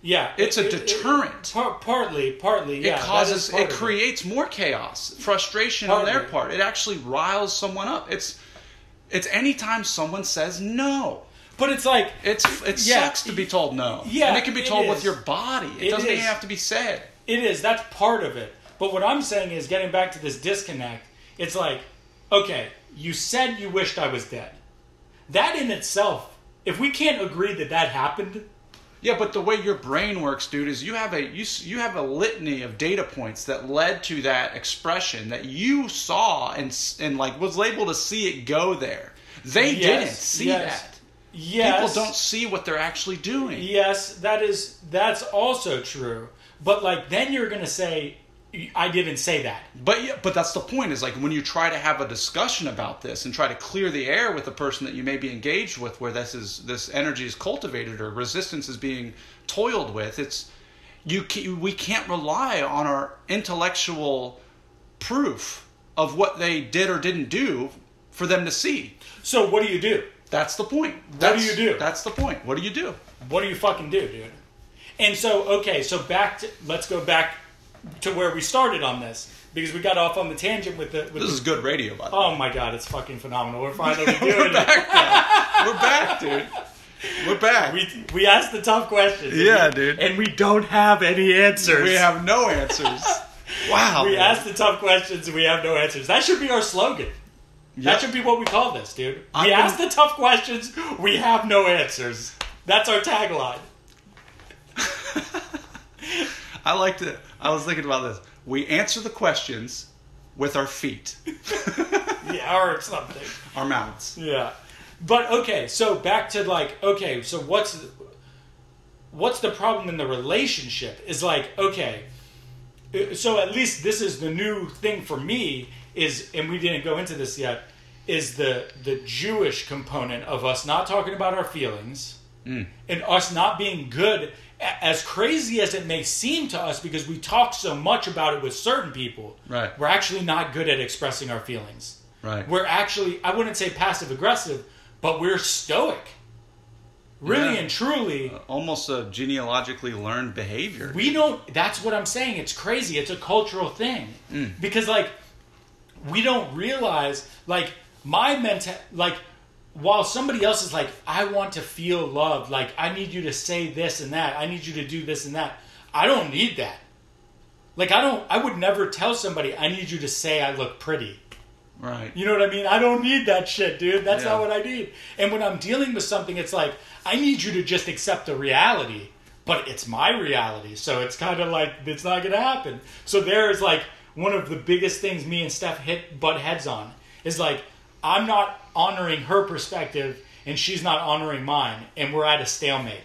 yeah. It's a It- it- deterrent. par- partly, partly. Yeah, it causes it creates more chaos frustration on their part it actually riles someone up it's It's anytime someone says no. But it's like It's it Yeah. sucks to be told no. Yeah, and it can be told with your body. It, It doesn't is. even have to be said. It is. That's part of it. But what I'm saying is getting back to this disconnect, it's like, okay, you said you wished I was dead. That in itself, if we can't agree that that happened, Yeah, but the way your brain works, dude, is you have a you you have a litany of data points that led to that expression that you saw and and like was able to see it go there. They Yes, didn't see yes. that. Yes, People don't see what they're actually doing. Yes, that is that's also true. But like then you're gonna say, I didn't say that. But yeah, but that's the point. Is like when you try to have a discussion about this and try to clear the air with the person that you may be engaged with, where this is this energy is cultivated or resistance is being toiled with. It's you. ca- We can't rely on our intellectual proof of what they did or didn't do for them to see. So what do you do? That's the point. What do you do? That's the point. What do you do? What do you fucking do, dude? And so, okay, so back to let's go back to where we started on this because we got off on the tangent with the. With This the is good radio, by the oh way. oh my god, it's fucking phenomenal. We're finally doing it. We're back, dude. We're back. We we asked the tough questions. Yeah, and we, dude. And we don't have any answers. We have no answers. Wow. we man. asked the tough questions and we have no answers. That should be our slogan. Yep. That should be what we call this, dude. We I'm ask gonna- the tough questions. We have no answers. That's our tagline. I like to. I was thinking about this. We answer the questions with our feet, Yeah, or something. our mouths. Yeah. But okay, so back to like okay, so what's what's the problem in the relationship? Is like okay, uh, so at least this is the new thing for me is and we didn't go into this yet is the the Jewish component of us not talking about our feelings mm. and us not being good as crazy as it may seem to us because we talk so much about it with certain people Right. we're actually not good at expressing our feelings Right. we're actually i wouldn't say passive aggressive but we're stoic really Yeah. and truly uh, Almost a genealogically learned behavior. we don't that's what i'm saying it's crazy it's a cultural thing mm. because like we don't realize like my mental like while somebody else is like i want to feel loved like i need you to say this and that i need you to do this and that i don't need that like i don't i would never tell somebody i need you to say i look pretty right. you know what I mean? I don't need that shit, dude. That's Yeah. not what I need. And when I'm dealing with something, it's like, I need you to just accept the reality, but it's my reality. So it's kind of like, it's not going to happen. So there is like one of the biggest things me and Steph hit butt heads on is like, I'm not honoring her perspective and she's not honoring mine. And we're at a stalemate.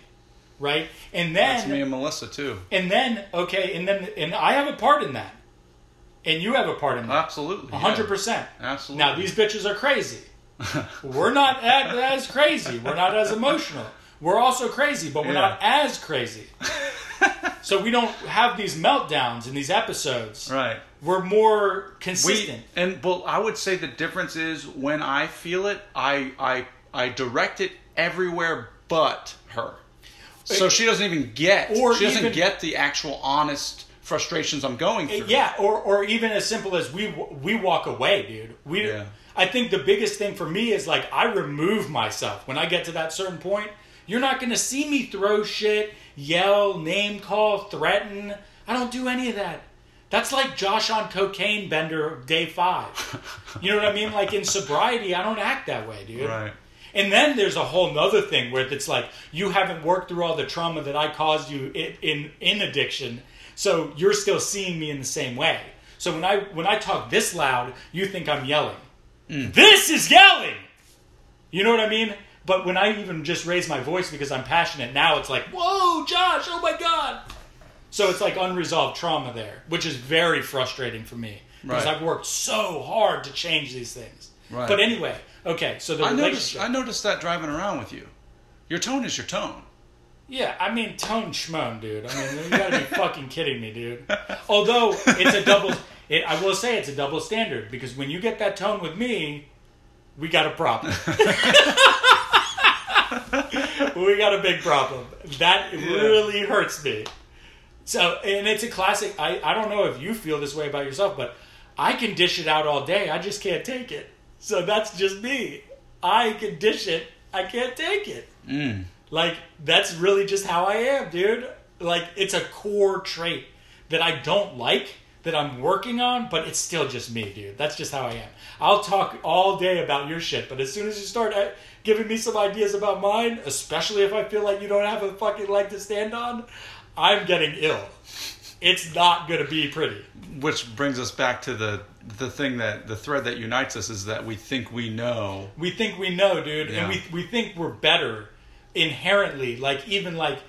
Right? And then That's me and Melissa too. and then okay, and then and I have a part in that, and you have a part in that, Absolutely. a hundred percent. Absolutely. Now these bitches are crazy. We're not as, as crazy. We're not as emotional. We're also crazy, but we're Yeah. not as crazy. so we don't have these meltdowns in these episodes. Right. We're more We consistent. and well, I would say the difference is when I feel it, I I I direct it everywhere but her. So eh, she doesn't even get. Or she doesn't even- get the actual honest frustrations I'm going eh, through. Yeah, or or even as simple as we we walk away, dude. We Yeah. I think the biggest thing for me is like I remove myself when I get to that certain point. You're not going to see me throw shit, yell, name call, threaten. I don't do any of that. That's like Josh on cocaine bender day 5. You know what I mean? Like in sobriety, I don't act that way, dude. Right. And then there's a whole nother thing where it's like you haven't worked through all the trauma that I caused you in in, in addiction, so you're still seeing me in the same way. So when I when I talk this loud, you think I'm yelling. Mm. This is yelling. You know what I mean? But when I even just raise my voice because I'm passionate, now it's like, whoa, Josh, oh my god. So it's like unresolved trauma there, which is very frustrating for me because Right. I've worked so hard to change these things. Right. But anyway, okay, so the I noticed. relationship. I noticed that driving around with you. Your tone is your tone. Yeah, I mean tone schmoan, dude. I mean you gotta be fucking kidding me, dude. Although it's a double, it, I will say it's a double standard because when you get that tone with me, we got a problem. we got a big problem. That really hurts me. So, and it's a classic. I, I don't know if you feel this way about yourself, but I can dish it out all day. I just can't take it. So that's just me. I can dish it. I can't take it. Mm. Like that's really just how I am, dude. Like it's a core trait that I don't like that I'm working on, but it's still just me, dude. That's just how I am. I'll talk all day about your shit, but as soon as you start uh, giving me some ideas about mine, especially if I feel like you don't have a fucking leg to stand on, I'm getting ill. It's not gonna be pretty. Which brings us back to the the thing that the thread that unites us is that we think we know. We think we know, dude, Yeah. and we we think we're better inherently, like even like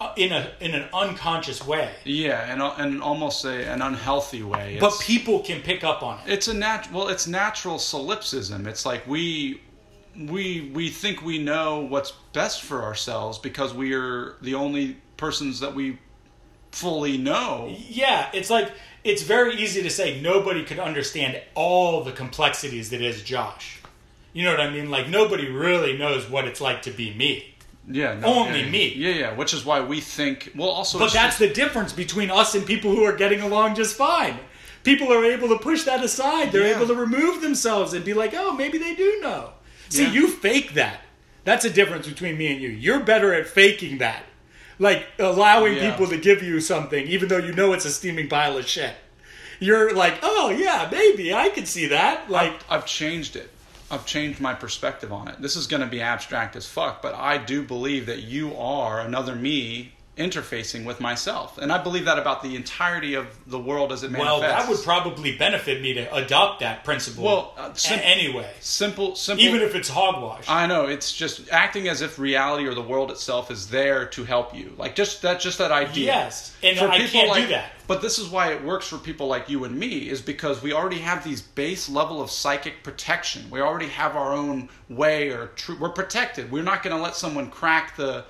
uh, in a in an unconscious way. Yeah, and and almost a, an unhealthy way. But people can pick up on it. It's a nat well, it's natural solipsism. It's like we we we think we know what's best for ourselves because we are the only persons that we fully know. Yeah, it's like it's very easy to say nobody could understand all the complexities that is Josh. You know what I mean? Like nobody really knows what it's like to be me. Yeah, no, Only yeah, me. Yeah, yeah, which is why we think well also But that's just- the difference between us and people who are getting along just fine. People are able to push that aside. They're Yeah. able to remove themselves and be like, "Oh, maybe they do know." See, Yeah. you fake that. That's a difference between me and you. You're better at faking that. Like allowing Yeah. people to give you something even though you know it's a steaming pile of shit. You're like, "Oh, yeah, maybe I could see that." Like I've changed it. I've changed my perspective on it. This is going to be abstract as fuck, but I do believe that you are another me interfacing with myself, and I believe that about the entirety of the world as it manifests. Well, that would probably benefit me to adopt that principle. Well, uh, sim- anyway, simple, simple. even if it's hogwash. I know it's just acting as if reality or the world itself is there to help you. Like just that, just that idea. yes, and For I can't like, do that. But this is why it works for people like you and me is because we already have these base level of psychic protection. We already have our own way or tr- we're protected. We're not going to let someone crack the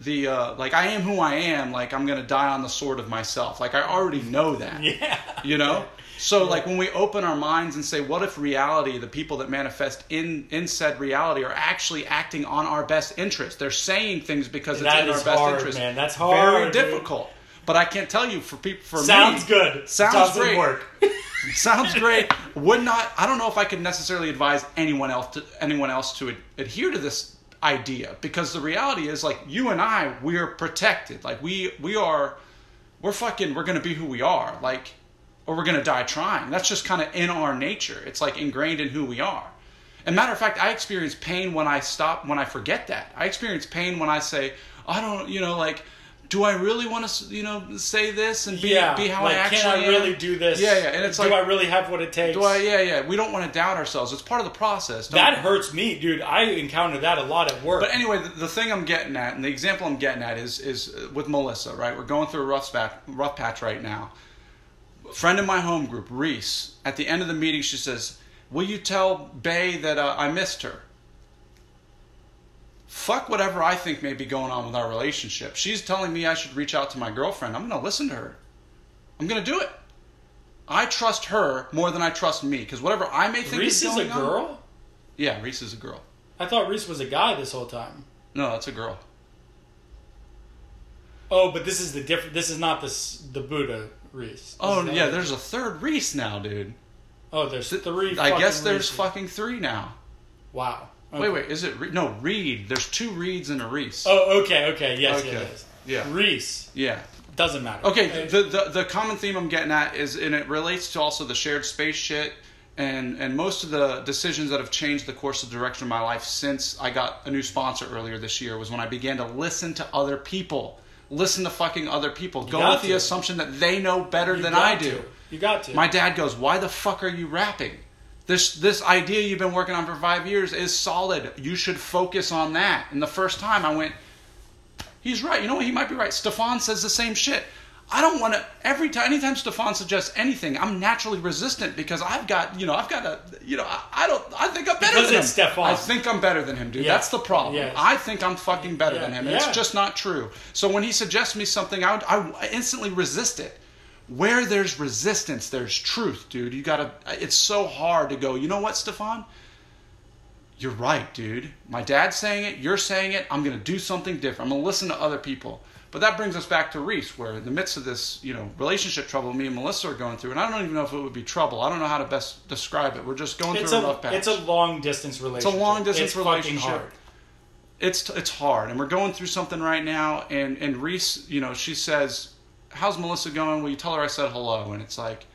the uh, like I am who I am. Like I'm to die on the sword of myself. Like I already know that. Yeah. You know? So like when we open our minds and say, what if reality, the people that manifest in in said reality are actually acting on our best interest? They're saying things because it's That in our best hard, interest. man. That's Very hard, dude. difficult. But I can't tell you for people for me. Sounds me. good. Sounds Doesn't great. work. Sounds great. Would not. I don't know if I could necessarily advise anyone else to anyone else to ad- adhere to this idea because the reality is like you and I we're protected. Like we we are we're fucking we're gonna be who we are. Like or we're gonna die trying. That's just kind of in our nature. It's like ingrained in who we are. And matter of fact, I experience pain when I stop when I forget that. I experience pain when I say I don't you know like. Do I really want to, you know, say this and be, yeah. be how like, I actually can I am? really do this? Yeah, yeah, and it's do like- I really have what it takes? Do I? Yeah, yeah. We don't want to doubt ourselves. It's part of the process. That we? hurts me, dude. I encounter that a lot at work. But anyway, the, the thing I'm getting at, and the example I'm getting at, is is uh, with Melissa. Right, we're going through a rough spat, rough patch right now. Friend in my home group, Reese. At the end of the meeting, she says, "Will you tell Bay that uh, I missed her?" Fuck whatever I think may be going on with our relationship. She's telling me I should reach out to my girlfriend. I'm going to listen to her. I'm going to do it. I trust her more than I trust me because whatever I may think Reese is is a on- girl. Yeah, Reese is a girl. I thought Reese was a guy this whole time. No, that's a girl. Oh, but this is the different. This is not the the Buddha Reese. This Oh yeah, other- there's a third Reese now, dude. Oh, there's three. I guess there's Reeses. fucking three now. Wow. Wait, wait, is it Re- no Reed? There's two Reeds and a Reese. Oh, okay, okay, yes, Okay. it is. Yeah. Reese Yeah. doesn't matter. Okay. The, the the common theme I'm getting at is, and it relates to also the shared space shit, and and most of the decisions that have changed the course of direction of my life since I got a new sponsor earlier this year was when I began to listen to other people, listen to fucking other people, go with the assumption that they know better you than I to. do. You got to. My dad goes, "Why the fuck are you rapping? This this idea you've been working on for five years is solid. You should focus on that." And the first time I went, "He's right. You know what? He might be right." Stefan says the same shit. I don't want to. Every time, anytime Stefan suggests anything, I'm naturally resistant because I've got, you know, I've got a, you know, I, I don't. I think I'm better Because than him. Stefan. I think I'm better than him, dude. Yeah. That's the problem. I think I'm fucking better Yeah. than him, and it's just not true. So when he suggests me something, I, would, I instantly resist it. Where there's resistance, there's truth, dude. You gotta. It's so hard to go. You know what, Stefan? You're right, dude. My dad's saying it. You're saying it. I'm gonna do something different. I'm gonna listen to other people. But that brings us back to Reese, where in the midst of this, you know, relationship trouble me and Melissa are going through, and I don't even know if it would be trouble. I don't know how to best describe it. We're just going It's through a, a rough patch. it's a long distance relationship. It's a long distance it's fucking relationship. hard. it's it's hard, and we're going through something right now. And and Reese, you know, she says, "How's Melissa going?" Will you tell her I said hello? And it's like,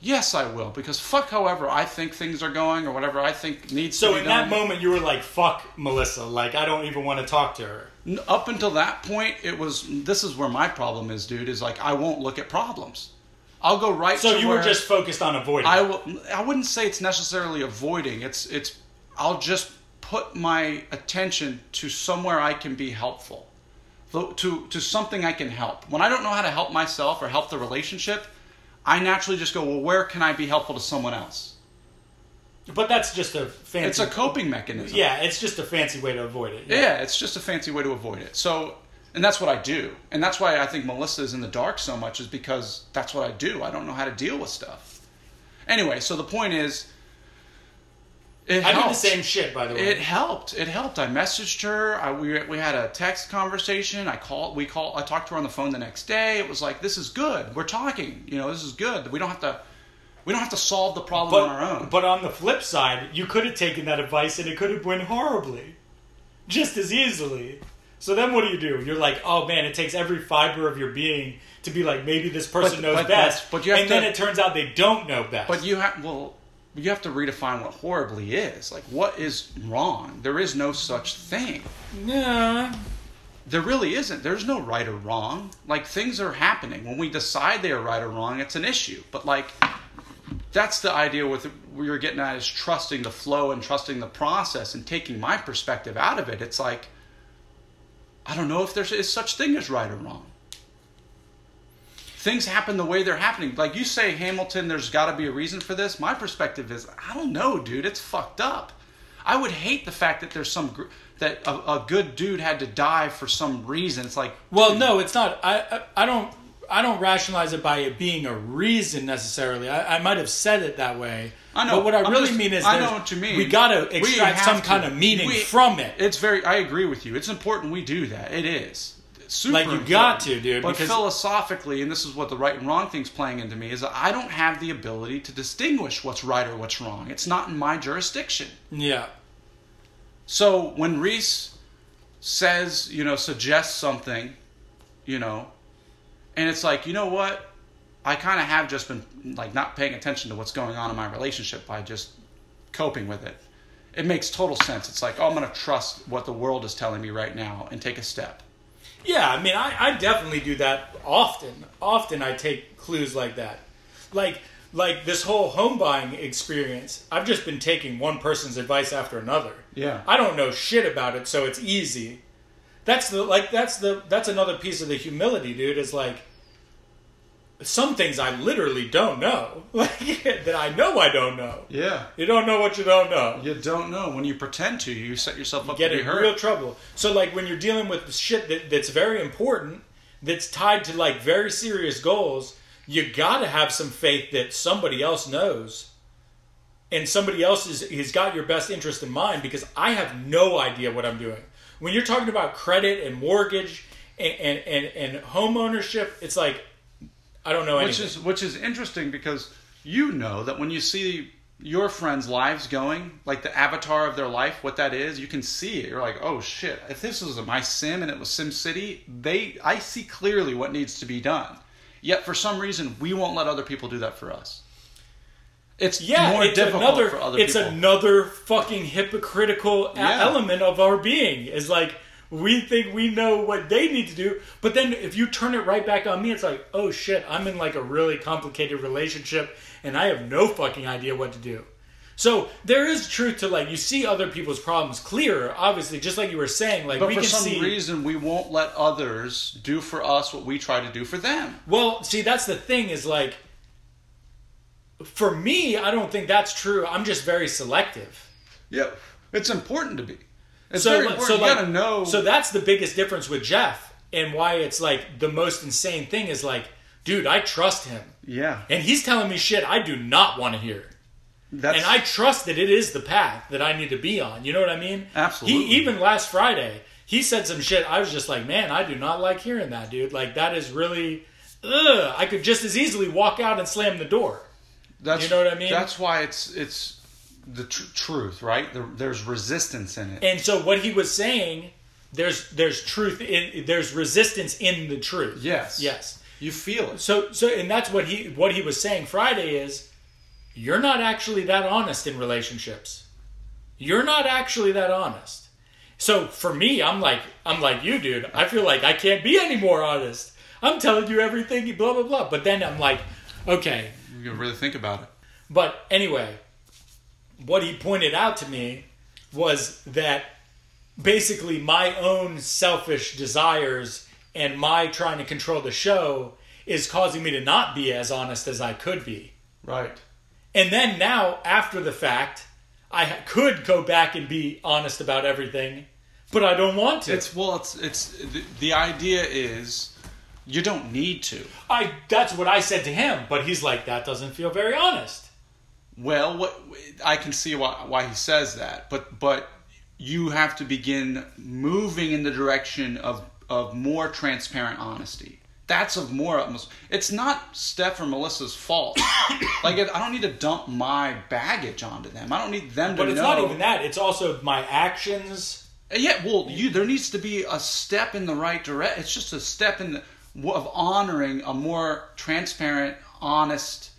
yes, I will, because fuck, however I think things are going or whatever I think needs So to be So in done. that moment, you were like, "Fuck Melissa," like I don't even want to talk to her. N- up until that point, it was. This is where my problem is, dude. Is like I won't look at problems. I'll go right. So to you where were just focused on avoiding. I it. will. I wouldn't say it's necessarily avoiding. It's it's. I'll just put my attention to somewhere I can be helpful, to to something I can help. When I don't know how to help myself or help the relationship, I naturally just go, well, where can I be helpful to someone else? But that's just a fancy. It's a coping mechanism. Yeah, it's just a fancy way to avoid it. Yeah, it's just a fancy way to avoid it. So, and that's what I do. And that's why I think Melissa is in the dark so much, is because that's what I do. I don't know how to deal with stuff. Anyway, so the point is, it I did the helped. same shit, by the way. It helped. It helped. I messaged her. I, we we had a text conversation. I called. We called. I talked to her on the phone the next day. It was like this is good. We're talking. You know, this is good. We don't have to. We don't have to solve the problem but, on our own. but on the flip side, you could have taken that advice and it could have went horribly, just as easily. So then, what do you do? You're like, oh man, it takes every fiber of your being to be like, maybe this person But- knows but- best. but- you have and then it turns out they don't know best. But you have well, you have to redefine what horribly is. Like what is wrong? There is no such thing. nah. There really isn't. There's no right or wrong. Like things are happening. When we decide they are right or wrong, it's an issue. But like that's the idea with what you're getting at is trusting the flow and trusting the process and taking my perspective out of it. It's like I don't know if there is such thing as right or wrong. Things happen the way they're happening. Like you say, Hamilton, there's got to be a reason for this. My perspective is, I don't know, dude. It's fucked up. I would hate the fact that there's some gr- that a, a good dude had to die for some reason. It's like, Well, no, it's not. I, I I don't I don't rationalize it by it being a reason necessarily. I, I might have said it that way. I know. But what I I'm really just- mean is, I know what you mean. We got to extract some to. kind of meaning We- from it. It's very. I agree with you. It's important we do that. It is. Super Like, you got to, dude, But because- philosophically, and this is what the right and wrong thing's playing into me, is that I don't have the ability to distinguish what's right or what's wrong. It's not in my jurisdiction. Yeah. So when Reese says, you know, suggests something, you know, and it's like, you know what? I kind of have just been like not paying attention to what's going on in my relationship by just coping with it. It makes total sense. It's like, oh, I'm going to trust what the world is telling me right now and take a step. Yeah, I mean, I, I definitely do that often. Often I take clues like that. Like, like this whole home buying experience, I've just been taking one person's advice after another. Yeah. I don't know shit about it, so it's easy. That's the like that's the that's another piece of the humility, dude, is like some things I literally don't know. Like that I know I don't know. Yeah. You don't know what you don't know. You don't know. When you pretend to, you set yourself up get to be in hurt. real trouble. So like when you're dealing with shit that, that's very important, that's tied to like very serious goals, you gotta have some faith that somebody else knows. And somebody else is has got your best interest in mind because I have no idea what I'm doing. When you're talking about credit and mortgage and and, and, and home ownership, it's like I don't know which anything. is which is interesting because you know that when you see your friends' lives going, like the avatar of their life, what that is, you can see it. You're like, oh shit! If this was my sim and it was Sim City, they I see clearly what needs to be done. Yet for some reason, we won't let other people do that for us. It's yeah, more it's difficult another for other it's people. another fucking hypocritical Yeah. element of our being. Is like we think we know what they need to do, but then if you turn it right back on me, it's like, oh shit, I'm in like a really complicated relationship and I have no fucking idea what to do. So there is truth to like you see other people's problems clearer, obviously, just like you were saying. Like but we for can some see. reason, we won't let others do for us what we try to do for them. Well, see, that's the thing is like, for me, I don't think that's true. I'm just very selective. Yeah, it's important to be. It's so, very so you like, gotta know. So that's the biggest difference with Jeff, and why it's like the most insane thing is like, dude, I trust him, yeah, and he's telling me shit I do not want to hear, that's and I trust that it is the path that I need to be on. You know what I mean? Absolutely. He even last Friday, he said some shit. I was just like, man, I do not like hearing that, dude. Like that is really, ugh. I could just as easily walk out and slam the door. That's, You know what I mean? That's why it's it's the tr- truth, right? There, there's resistance in it. And so what he was saying, there's there's truth in there's resistance in the truth. yes, Yes. you feel it. So so and that's what he what he was saying Friday is you're not actually that honest in relationships. You're not actually that honest. So for me, I'm like I'm like you, dude. I feel like I can't be any more honest. I'm telling you everything, blah blah blah. But then I'm like, okay. You can really think about it. But anyway, what he pointed out to me was that basically my own selfish desires and my trying to control the show is causing me to not be as honest as I could be. Right. And then now, after the fact, I could go back and be honest about everything, but I don't want to. It's well, it's it's the, the idea is you don't need to. I that's what I said to him, but he's like, that doesn't feel very honest. Well, what I can see why why he says that, but but you have to begin moving in the direction of of more transparent honesty. That's of more utmost. It's not Steph or Melissa's fault. like I don't need to dump my baggage onto them. I don't need them But to But it's know. not even that. It's also my actions. Uh, yeah, well, you there needs to be a step in the right direction. It's just a step in the of honoring a more transparent, honest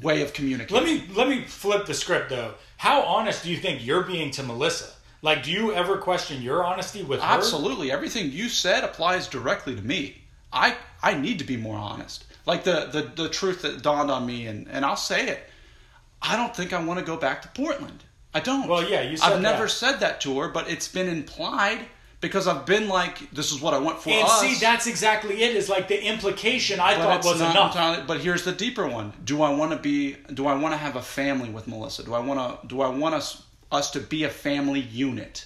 way of communicating. Let me let me flip the script though. How honest do you think you're being to Melissa? Like, do you ever question your honesty with her? Absolutely, everything you said applies directly to me. I I need to be more honest. Like the the, the truth that dawned on me, and and I'll say it. I don't think I want to go back to Portland. I don't. Well, yeah, you said I've never said that to her, but it's been implied because I've been like, this is what I want for And us. see, that's exactly it. Is like the implication I but thought was not enough. entirely- but here's the deeper one: Do I want to be? Do I want to have a family with Melissa? Do I want to? Do I want us us to be a family unit?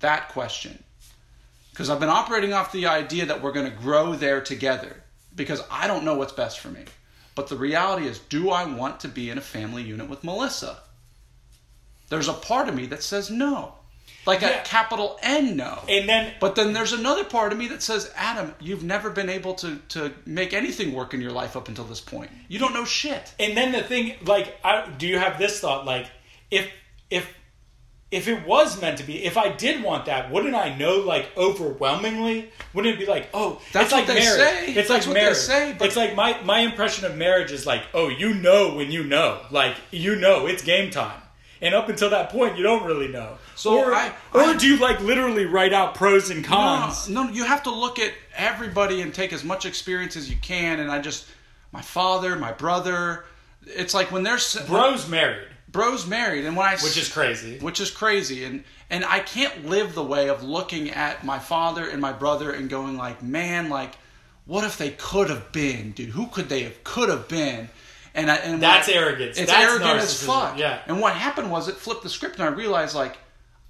That question. Because I've been operating off the idea that we're going to grow there together. Because I don't know what's best for me. But the reality is, do I want to be in a family unit with Melissa? There's a part of me that says no, like Yeah. a capital N no. And then But then there's another part of me that says, Adam, you've never been able to, to make anything work in your life up until this point. You don't know shit. and then the thing, like, I, do you have this thought? Like, if if if it was meant to be, if I did want that, wouldn't I know like overwhelmingly? Wouldn't it be like, oh, That's it's like what they marriage. say. It's That's like what they marriage. say, but- it's like my my impression of marriage is like, oh, you know when you know, like you know it's game time. And up until that point, you don't really know. So or, I- or I- do you like literally write out pros and cons? No, no, you have to look at everybody and take as much experience as you can. And I just, my father, my brother, it's like when they're Bro's married, bro's married, and when I which is crazy. which is crazy and and I can't live the way of looking at my father and my brother and going like man like what if they could have been dude who could they have could have been and I, and That's I- arrogance. it's That's arrogant as fuck Yeah. and what happened was it flipped the script and I realized like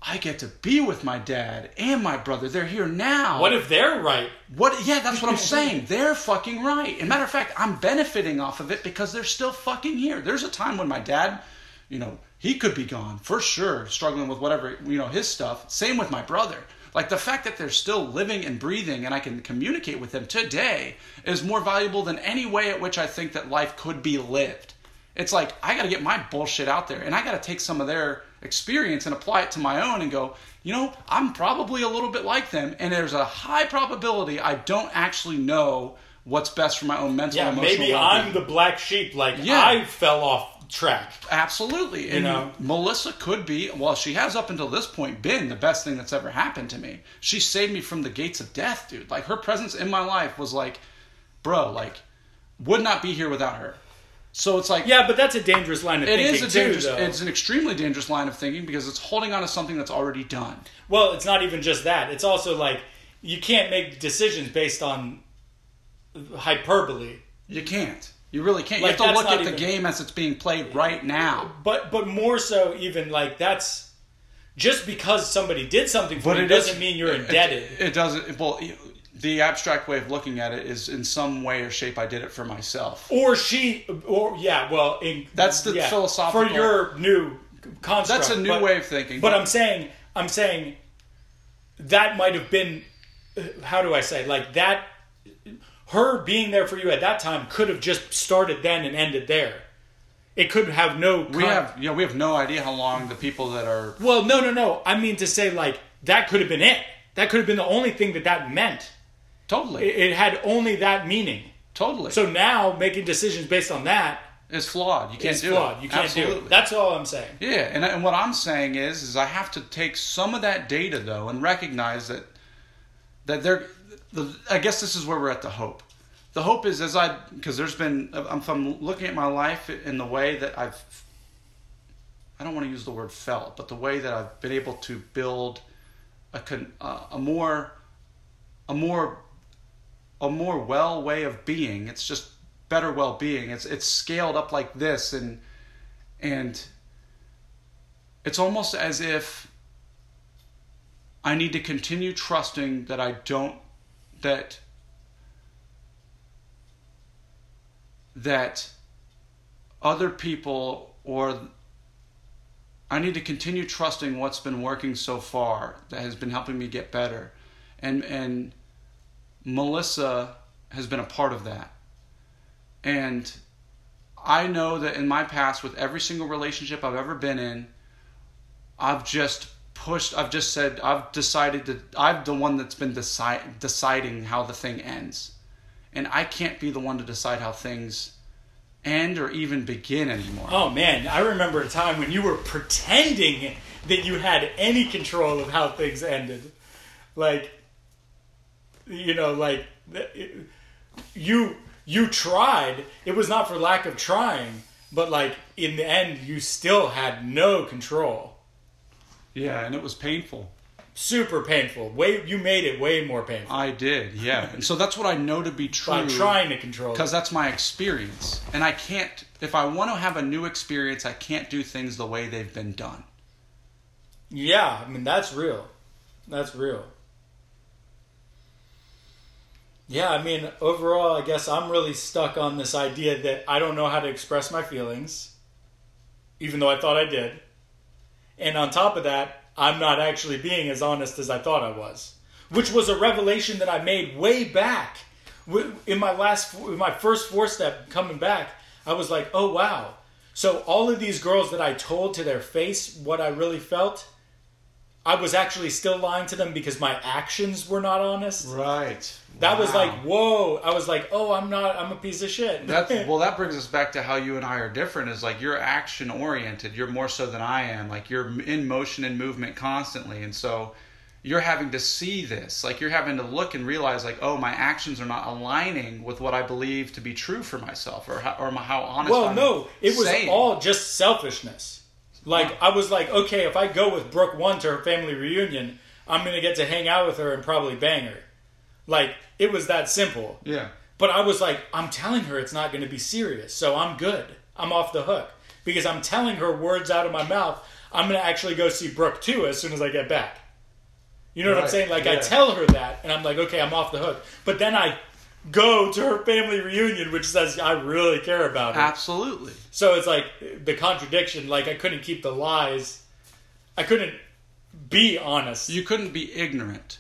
I get to be with my dad and my brother they're here now What if they're right? what? Yeah, that's what I'm saying. They're fucking right. And matter of fact, I'm benefiting off of it because they're still fucking here. There's a time when my dad, you know, he could be gone for sure, struggling with whatever you know his stuff. Same with my brother. Like the fact that they're still living and breathing, and I can communicate with them today, is more valuable than any way at which I think that life could be lived. It's like I got to get my bullshit out there, and I got to take some of their experience and apply it to my own, and go, you know, I'm probably a little bit like them, and there's a high probability I don't actually know what's best for my own mental, Yeah, emotional maybe well-being. I'm the black sheep. Like Yeah. I fell off track. Absolutely. And know? Melissa could be, well, she has up until this point been the best thing that's ever happened to me. She saved me from the gates of death, dude. Like her presence in my life was like, bro, like, would not be here without her. So it's like, Yeah, but that's a dangerous line of it thinking is a dangerous, though. it's an extremely dangerous line of thinking because it's holding on to something that's already done. Well, it's not even just that. It's also like you can't make decisions based on hyperbole. You can't. You really can't. Like, you have to look at the even- game as it's being played right now. But but more so even like that's just because somebody did something for you it doesn't is- mean you're indebted. It, it doesn't. Well, the abstract way of looking at it is in some way or shape I did it for myself. or she or yeah, well, in, That's the yeah, philosophical- for your new construct. That's a new but- way of thinking. But I'm saying I'm saying that might have been how do I say like that her being there for you at that time could have just started then and ended there. It could have no We have, know, we have no idea how long the people that are. Well, no, no, no. I mean to say like that could have been it. That could have been the only thing that that meant. Totally, It, it had only that meaning. totally. So now making decisions based on that is flawed. You can't do flawed. it. You can't Absolutely. do it. That's all I'm saying. Yeah, and, and what I'm saying is, is I have to take some of that data though and recognize that that there. The, I guess this is where we're at the hope. The hope is as I because there's been if I'm looking at my life in the way that I've. I don't want to use the word felt, but the way that I've been able to build a con, uh, a more a more a more well way of being. It's just better well being. It's it's scaled up like this and and it's almost as if I need to continue trusting that I don't that that other people or I need to continue trusting what's been working so far that has been helping me get better. And and Melissa has been a part of that. And I know that in my past, with every single relationship I've ever been in, I've just pushed, I've just said, I've decided that I'm the one that's been deciding how the thing ends. And I can't be the one to decide how things end or even begin anymore. Oh man, I remember a time when you were pretending that you had any control of how things ended. Like you know, like you you tried. It was not for lack of trying, but like in the end you still had no control. Yeah, and it was painful. Super painful. Way you made it way more painful I did, yeah. And so that's what I know to be true. by trying to control. it. because that's my experience and i can't if i want to have a new experience i can't do things the way they've been done Yeah, I mean that's real. That's real. Yeah, I mean overall I guess I'm really stuck on this idea that I don't know how to express my feelings even though I thought I did. And on top of that, I'm not actually being as honest as I thought I was, which was a revelation that I made way back in my last in my first four step coming back. I was like, "Oh wow." So all of these girls that I told to their face what I really felt, I was actually still lying to them because my actions were not honest. right That was like, whoa. I was like, oh, I'm not, I'm a piece of shit. that's well that brings us back to how you and i are different is like you're action oriented you're more so than i am like you're in motion and movement constantly and so you're having to see this like you're having to look and realize like oh my actions are not aligning with what i believe to be true for myself or how, or how honest well, I'm Well, no, it was saying. all just selfishness. Like, I was like, okay, if I go with Brooke one to her family reunion, I'm going to get to hang out with her and probably bang her. Like, it was that simple. yeah But I was like, I'm telling her it's not going to be serious, so I'm good. I'm off the hook because I'm telling her words out of my mouth. I'm going to actually go see Brooke too as soon as I get back. You know what I'm saying? Like I tell her that, and I'm like, okay, I'm off the hook. But then I go to her family reunion, which says I really care about her. absolutely So it's like the contradiction. Like I couldn't keep the lies. I couldn't be honest. you couldn't be ignorant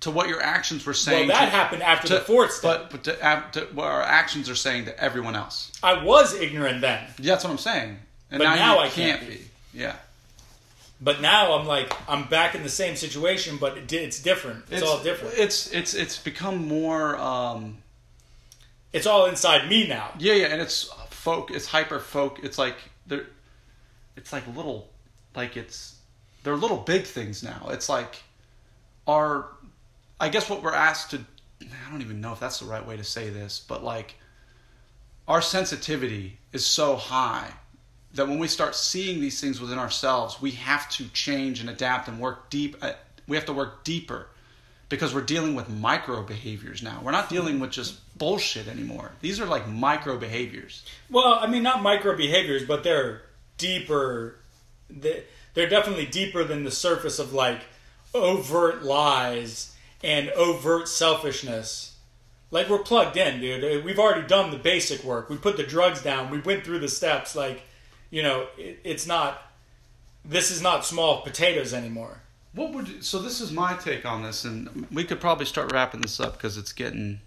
to what your actions were saying. well, that to- happened after to- the fourth step. But but to, to what our actions are saying to everyone else. I was ignorant then. Yeah, that's what I'm saying. And But now, now I can't, can't be. Yeah, But now I'm like I'm back in the same situation, but it, it's different. It's, all different. It's it's it's become more. Um, It's all inside me now. yeah, yeah, and it's folk. It's hyper folk. It's like they're. It's like little, like it's they're little big things now. It's like our. I guess what we're asked to. I don't even know if that's the right way to say this, but like our sensitivity is so high that when we start seeing these things within ourselves, we have to change and adapt and work deep. uh, We have to work deeper because we're dealing with micro behaviors now. We're not dealing with just bullshit anymore. These are like micro behaviors. Well, I mean, not micro behaviors, but they're deeper. they- They're definitely deeper than the surface of like overt lies and overt selfishness. Like we're plugged in, dude. We've already done the basic work. We put the drugs down. We went through the steps. Like, you know, it, it's not. This is not small potatoes anymore. What would you, so? This is my take on this, and we could probably start wrapping this up because it's getting.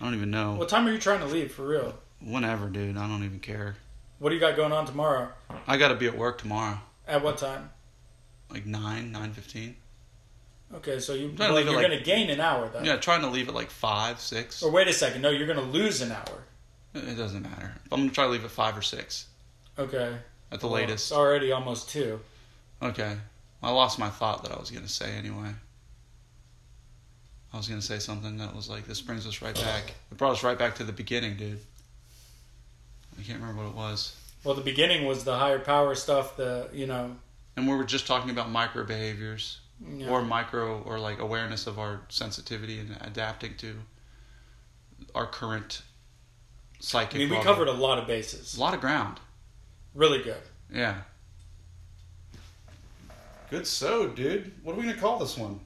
I don't even know. What time are you trying to leave for real? Whenever, dude. I don't even care. What do you got going on tomorrow? I got to be at work tomorrow, At what time? like nine, nine fifteen. Okay, so you trying to well, leave it you're like- going to gain an hour then. Yeah, trying to leave at like five, six. Or wait a second, no, you're going to lose an hour. It doesn't matter. I'm gonna try to leave at five or six Okay. at the Well, latest. It's already almost two. Okay. I lost my thought that I was going to say anyway. I was going to say something that was like, this brings us right back. It brought us right back to the beginning, dude. I can't remember what it was. Well, the beginning was the higher power stuff. The you know, And we were just talking about micro behaviors know, or micro or like awareness of our sensitivity and adapting to our current psychic. I mean, we level. covered a lot of bases. a lot of ground. Really good. Yeah. Good so, dude. What are we going to call this one?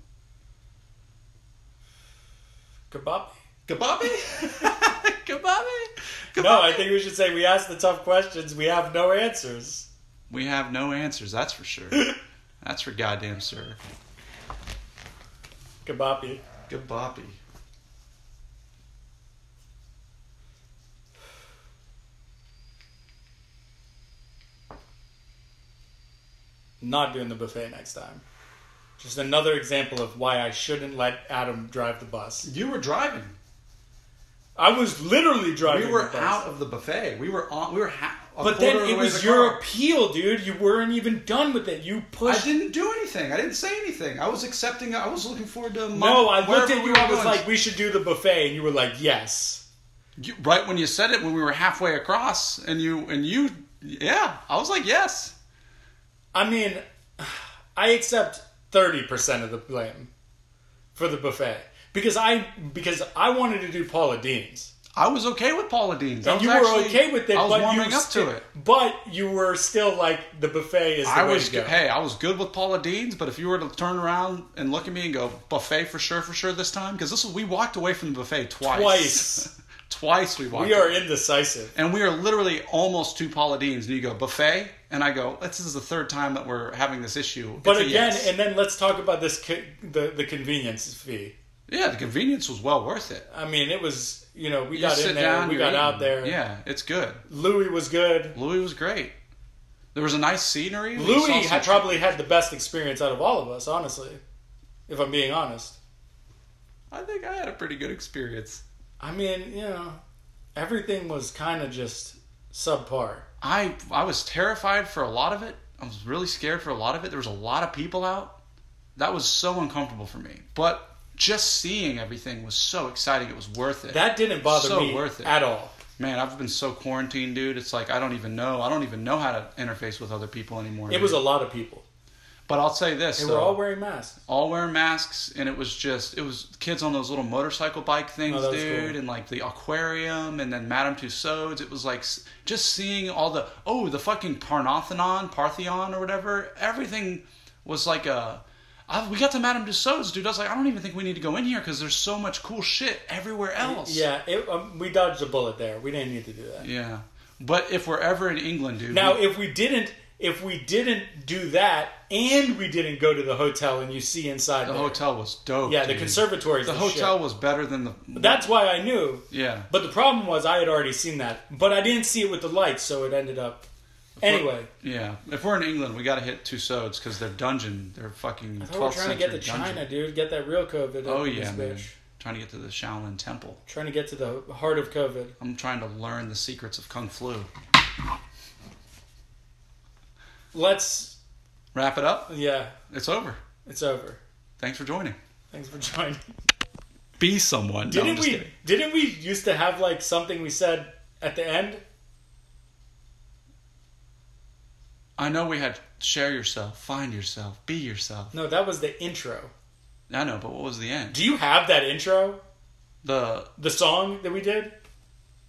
Kebab. Kababi? Kababi? No, I think we should say we ask the tough questions. We have no answers. We have no answers, that's for sure. that's for goddamn sure. Kabapi. Kababi. Not doing the buffet next time. Just another example of why I shouldn't let Adam drive the bus. You were driving. I was literally driving. we were out of the buffet. We were on. We were. Ha- But then it was the your car. appeal, dude. You weren't even done with it. You pushed. I didn't do anything. I didn't say anything. I was accepting. I was looking forward to. My, no, I looked at you. I was like, "We should do the buffet," and you were like, "Yes." You- right when you said it, when we were halfway across, and you and you, yeah, I was like, yes. I mean, I accept thirty percent of the blame for the buffet because I because I wanted to do Paula Deen's. I was okay with Paula Deen's. And you were okay with it, I was but warming you up sti- to it. But you were still like the buffet is the I way was go. hey, I was good with Paula Deen's, but if you were to turn around and look at me and go buffet for sure, for sure this time, because this was, we walked away from the buffet twice. Twice. Twice we walked. we are indecisive. and we are literally almost two Paula Deen's, and you go buffet, and I go, this is the third time that we're having this issue. But It's again, yes. and then let's talk about this the the convenience fee. yeah, the convenience was well worth it. I mean, it was you know we You got in there, down, we got out there. Yeah, it's good. Louis was good. Louis was great. There was a nice scenery. Louis had probably had the best experience out of all of us, honestly. If I'm being honest. I think I had a pretty good experience. I mean, you know, everything was kind of just subpar. I I was terrified for a lot of it. I was really scared for a lot of it. There was a lot of people out. That was so uncomfortable for me. But just seeing everything was so exciting. It was worth it. That didn't bother So me worth it. at all. Man, I've been so quarantined, dude. It's like I don't even know. I don't even know how to interface with other people anymore. It dude. was a lot of people. But I'll say this: They though, were all wearing masks. all wearing masks, and it was just it was kids on those little motorcycle bike things, Oh, dude, cool. and like the aquarium, and then Madame Tussauds. It was like just seeing all the oh the fucking Parthenon, Parthenon or whatever. Everything was like a. I, we got to Madame Tussauds, dude. I was like, I don't even think we need to go in here because there's so much cool shit everywhere else. Yeah, it, um, we dodged a bullet there. We didn't need to do that. yeah. But if we're ever in England, dude, Now, we- if we didn't, if we didn't do that, and we didn't go to the hotel, and you see inside the there, hotel was dope. yeah, the dude. conservatory. The hotel was better than the. That's why I knew. yeah. But the problem was I had already seen that, but I didn't see it with the lights, so it ended up. Anyway, Yeah, if we're in England, we got to hit two Tussauds because they're dungeon. They're fucking. I thought we were 12th trying to get to dungeon. China, dude. Get that real COVID. Oh yeah, man. bitch. Trying to get to the Shaolin Temple. Trying to get to the heart of COVID. I'm trying to learn the secrets of Kung Flu. Let's. Wrap it up. Yeah, It's over. it's over. Thanks for joining. Thanks for joining. Be someone. Didn't just we? kidding. Didn't we used to have like something we said at the end? I know we had share yourself, find yourself, be yourself. No, that was the intro. I know, but what was the end? Do you have that intro? The The song that we did?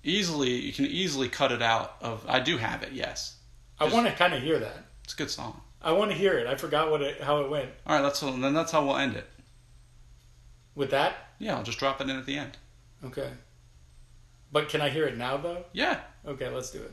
easily you can easily cut it out of. I do have it. Yes, I want to kind of hear that. It's a good song. I want to hear it. I forgot what it, how it went. All right, that's then that's how we'll end it. With that? Yeah, I'll just drop it in at the end. Okay. But can I hear it now though? Yeah. Okay, let's do it.